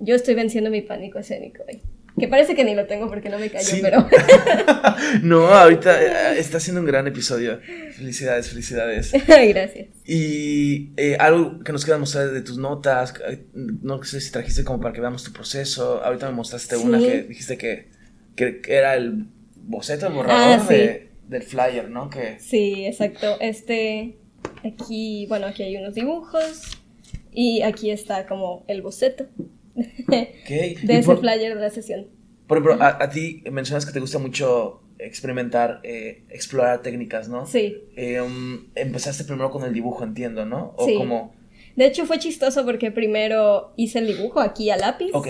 Yo estoy venciendo mi pánico escénico hoy. Que parece que ni lo tengo porque no me Sí. pero... No, ahorita eh, está siendo un gran episodio. Felicidades, felicidades. Gracias. Y eh, algo que nos queda mostrar de tus notas, eh, no sé si trajiste como para que veamos tu proceso. Ahorita me mostraste Sí. una que dijiste que, que, que era el boceto, el borrador Ah, sí. de- del flyer, ¿no? Que Sí, exacto. Este, aquí, bueno, aquí hay unos dibujos y aquí está como el boceto de ese por, flyer de la sesión. por ejemplo, a, a ti mencionas que te gusta mucho experimentar, eh, explorar técnicas, ¿no? Sí. Eh, um, empezaste primero con el dibujo, entiendo, ¿no? O Sí. como, De hecho fue chistoso porque primero hice el dibujo aquí a lápiz ok,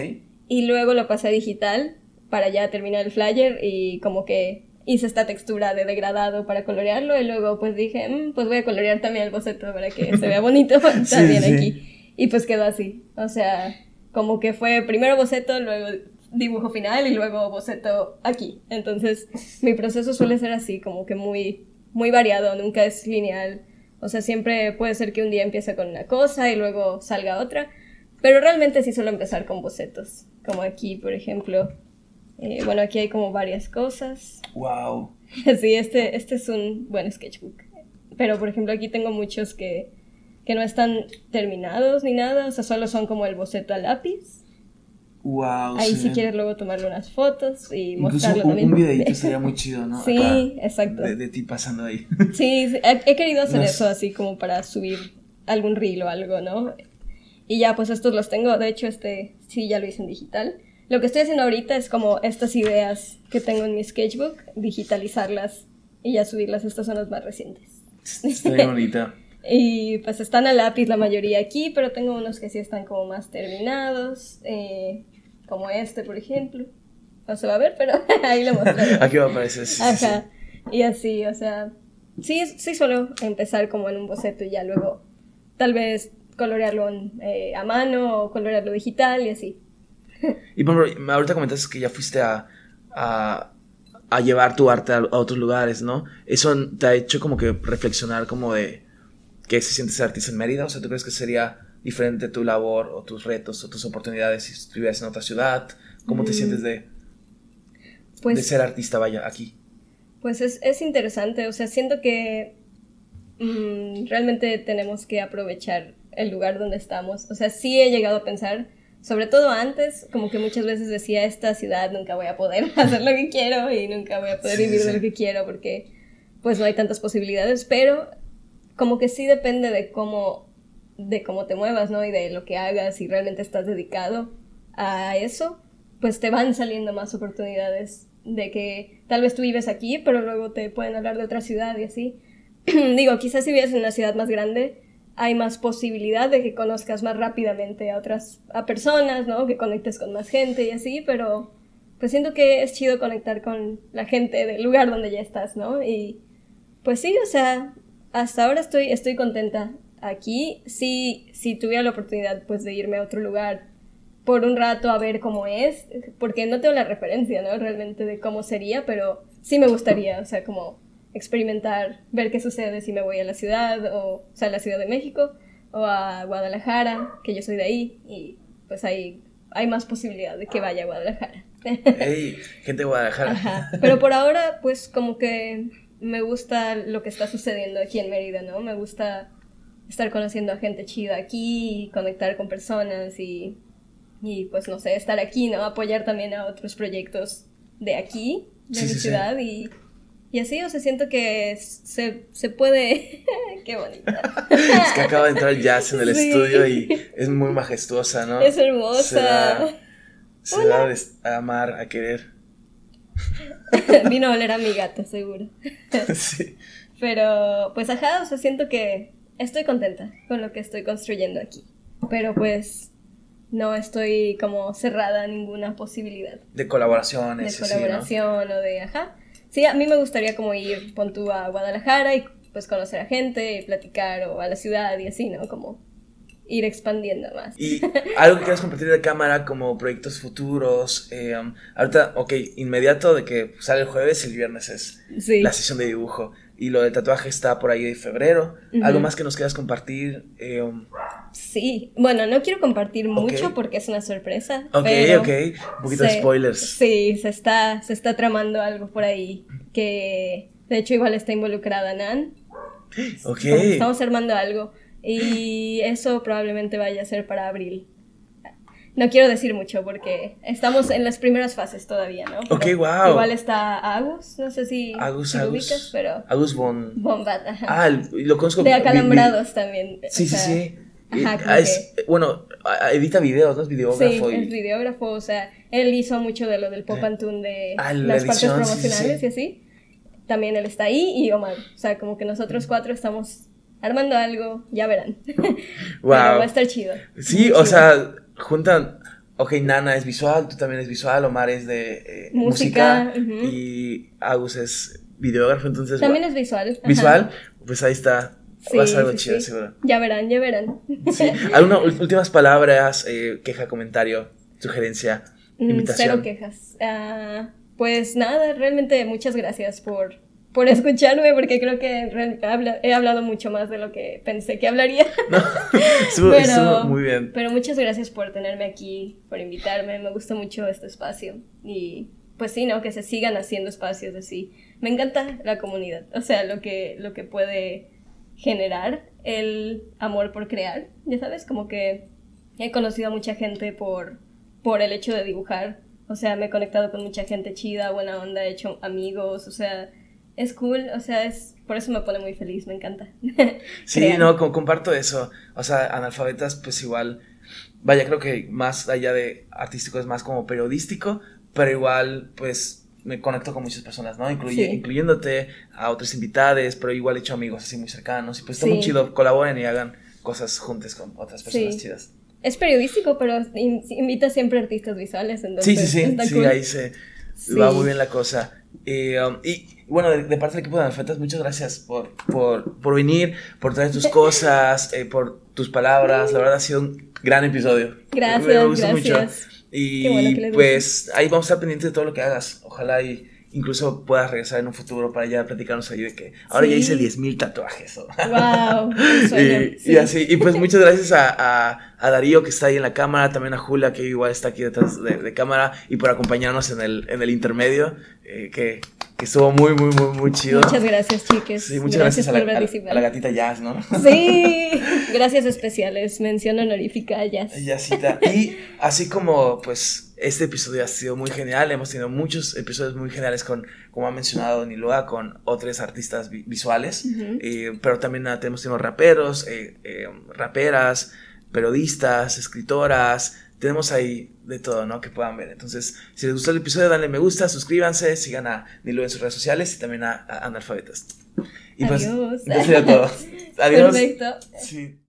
y luego lo pasé a digital para ya terminar el flyer y como que hice esta textura de degradado para colorearlo y luego pues dije, "Mm, pues voy a colorear también el boceto para que se vea bonito también sí. aquí. Y pues quedó así. O sea, como que fue primero boceto, luego dibujo final y luego boceto aquí. Entonces, mi proceso suele ser así, como que muy, muy variado, nunca es lineal. O sea, siempre puede ser que un día empiece con una cosa y luego salga otra. Pero realmente sí suelo empezar con bocetos. Como aquí, por ejemplo. Eh, bueno, aquí hay como varias cosas. wow. Sí, este, este es un buen sketchbook. Pero, por ejemplo, aquí tengo muchos que, que no están terminados ni nada. O sea, solo son como el boceto a lápiz. Wow. Ahí si ven- quieres luego tomarle unas fotos y Incluso mostrarlo un, también. un videito estaría muy chido, ¿no? Sí, Acá, exacto. De, de ti pasando ahí. Sí, sí, he, he querido hacer No eso así como para subir algún reel o algo, ¿no? Y ya, pues estos los tengo. De hecho, este sí ya lo hice en digital. Lo que estoy haciendo ahorita es como estas ideas que tengo en mi sketchbook, digitalizarlas y ya subirlas. Estas son las más recientes. Está bonita. Y pues están a lápiz la mayoría aquí, pero tengo unos que sí están como más terminados, eh, como este, por ejemplo. No se va a ver, pero ahí lo mostraré. Aquí va a aparecer. sí, sí, sí. Ajá. Y así, o sea, sí, sí suelo empezar como en un boceto y ya luego tal vez colorearlo eh, a mano o colorearlo digital y así. Y por ejemplo, ahorita comentaste que ya fuiste a, a, a llevar tu arte a, a otros lugares, ¿no? Eso te ha hecho como que reflexionar como de qué se siente ser artista en Mérida. O sea, ¿tú crees que sería diferente tu labor o tus retos o tus oportunidades si estuvieras en otra ciudad? ¿Cómo te Mm. sientes de, de Pues, ser artista, vaya, aquí? pues es, es interesante, o sea, siento que mm, realmente tenemos que aprovechar el lugar donde estamos. O sea, sí he llegado a pensar, sobre todo antes, como que muchas veces decía, esta ciudad nunca voy a poder hacer lo que quiero y nunca voy a poder Sí, vivir sí. de lo que quiero porque pues no hay tantas posibilidades, pero como que sí depende de cómo, de cómo te muevas, ¿no? Y de lo que hagas, si realmente estás dedicado a eso, pues te van saliendo más oportunidades de que tal vez tú vives aquí, pero luego te pueden hablar de otra ciudad y así. Digo, quizás si vives en una ciudad más grande, hay más posibilidad de que conozcas más rápidamente a otras a personas, ¿no? Que conectes con más gente y así, pero pues siento que es chido conectar con la gente del lugar donde ya estás, ¿no? Y pues sí, o sea, hasta ahora estoy, estoy contenta aquí. Sí, si tuviera la oportunidad pues de irme a otro lugar por un rato a ver cómo es, porque no tengo la referencia, ¿no? Realmente de cómo sería, pero sí me gustaría, o sea, como experimentar, ver qué sucede si me voy a la ciudad, o, o sea, a la Ciudad de México, o a Guadalajara, que yo soy de ahí, y pues ahí hay más posibilidad de que vaya a Guadalajara. Hey, gente de Guadalajara. Ajá. Pero por ahora, pues como que me gusta lo que está sucediendo aquí en Mérida, ¿no? Me gusta estar conociendo a gente chida aquí, y conectar con personas y, y pues no sé, estar aquí, ¿no? Apoyar también a otros proyectos de aquí, de Sí, mi sí, sí. ciudad y, y así, o sea, siento que se, se puede... Qué bonita. Es que acaba de entrar jazz en el estudio y es muy majestuosa, ¿no? Es hermosa. Se da, se a amar, a querer. Vino a oler a mi gata, seguro. sí. Pero, pues ajá, o sea, siento que estoy contenta con lo que estoy construyendo aquí. Pero pues no estoy como cerrada a ninguna posibilidad De de colaboraciones. ¿no? colaboración o de ajá. sí, a mí me gustaría como ir, pon tú a Guadalajara y pues conocer a gente, y platicar o a la ciudad y así, ¿no? Como ir expandiendo más. Y algo que quieras compartir de cámara como proyectos futuros. eh, um, ahorita, ok, inmediato de que sale el jueves, el viernes es Sí. la sesión de dibujo. Y lo del tatuaje está por ahí de febrero. Ujú. Algo más que nos quieras compartir. Eh, um, Sí, bueno, no quiero compartir Ok. mucho porque es una sorpresa. ok, pero ok. Un poquito de se- spoilers. Sí, se está, se está tramando algo por ahí que de hecho igual está involucrada Nan. Ok. Como Estamos armando algo y eso probablemente vaya a ser para abril. No quiero decir mucho porque estamos en las primeras fases todavía, ¿no? Ok, Pero wow. Igual está Agus, no sé si, Agus, si Agus. ubicas, pero Agus Von. Bombat, ajá. Ah, lo conozco. de vi- vi- acalambrados también. Sí, sí, sea, sí. Ajá, ah, es- bueno, ah, edita videos, ¿no? Es Sí, videógrafo. y- es videógrafo, o sea, él hizo mucho de lo del pop Sí. and tune de Ah, la las partes edición, sí, sí, promocionales sí. y así. También él está ahí y Omar. O sea, como que nosotros cuatro estamos armando algo, ya verán. Wow. Pero va a estar chido. Sí, Muy o chido. sea, juntan. Ok, Nana es visual, tú también es visual, Omar es de eh, música, Música, ujú. y Agus es videógrafo, entonces. También bueno, es visual. ajá. Visual, pues ahí está. Va a Sí, ser algo sí, chido, sí. seguro. Ya verán, ya verán. Sí. ¿Algunas últimas palabras, eh, queja, comentario, sugerencia, Mm, invitación? Cero quejas. Ah, pues nada, realmente muchas gracias por, por escucharme, porque creo que he hablado mucho más de lo que pensé que hablaría. No, estuvo, estuvo muy bien. Pero muchas gracias por tenerme aquí, por invitarme. Me gusta mucho este espacio. Y pues sí, ¿no? Que se sigan haciendo espacios así. Me encanta la comunidad. O sea, lo que, lo que puede generar el amor por crear. Ya sabes, como que he conocido a mucha gente por, por el hecho de dibujar. O sea, me he conectado con mucha gente chida, buena onda, he hecho amigos. O sea, es cool. O sea, es por eso me pone muy feliz, me encanta. Sí, no, co- comparto eso. O sea, analfabetas, pues igual. Vaya, creo que más allá de artístico es más como periodístico, pero igual, pues me conecto con muchas personas, ¿no? Incluye, Sí. Incluyéndote a otros invitados, pero igual he hecho amigos así muy cercanos. Y pues está Sí. muy chido, colaboren y hagan cosas juntas con otras personas Sí. chidas. Es periodístico, pero in- invita siempre artistas visuales. Entonces Sí, sí, sí, sí, cool. ahí se va muy bien la cosa. Eh, um, y bueno, de, de parte del equipo de Analfabetas, muchas gracias por, por, por venir, por traer tus cosas, eh, por tus palabras. La verdad ha sido un gran episodio. Gracias, Me- me gustó mucho. gracias. Y bueno pues ahí vamos a estar pendientes de todo lo que hagas. Ojalá y incluso puedas regresar en un futuro para ya platicarnos ahí de que ahora ya Sí. hice 10.000 tatuajes. ¿no? Wow, y, sí. y así, y pues muchas gracias a, a- a Darío que está ahí en la cámara, también a Julia que igual está aquí detrás de, de cámara y por acompañarnos en el, en el intermedio, eh, que, que estuvo muy, muy, muy, muy chido. Muchas gracias, chiques. Sí, muchas gracias, a, la, por a a la gatita Jazz, ¿no? Sí, gracias especiales. Mención honorífica a Jazz. Jazzita. Y así como pues este episodio ha sido muy genial, hemos tenido muchos episodios muy geniales con, como ha mencionado Niloa, con otros artistas vi- visuales, eh, pero también tenemos tenido raperos, eh, eh, raperas, periodistas, escritoras, tenemos ahí de todo, ¿no? Que puedan ver. Entonces, si les gustó el episodio, danle me gusta, suscríbanse, sigan a Nilo en sus redes sociales y también a, a Analfabetas. Y pues, Adiós. eso sería todo. Adiós. Perfecto. Sí.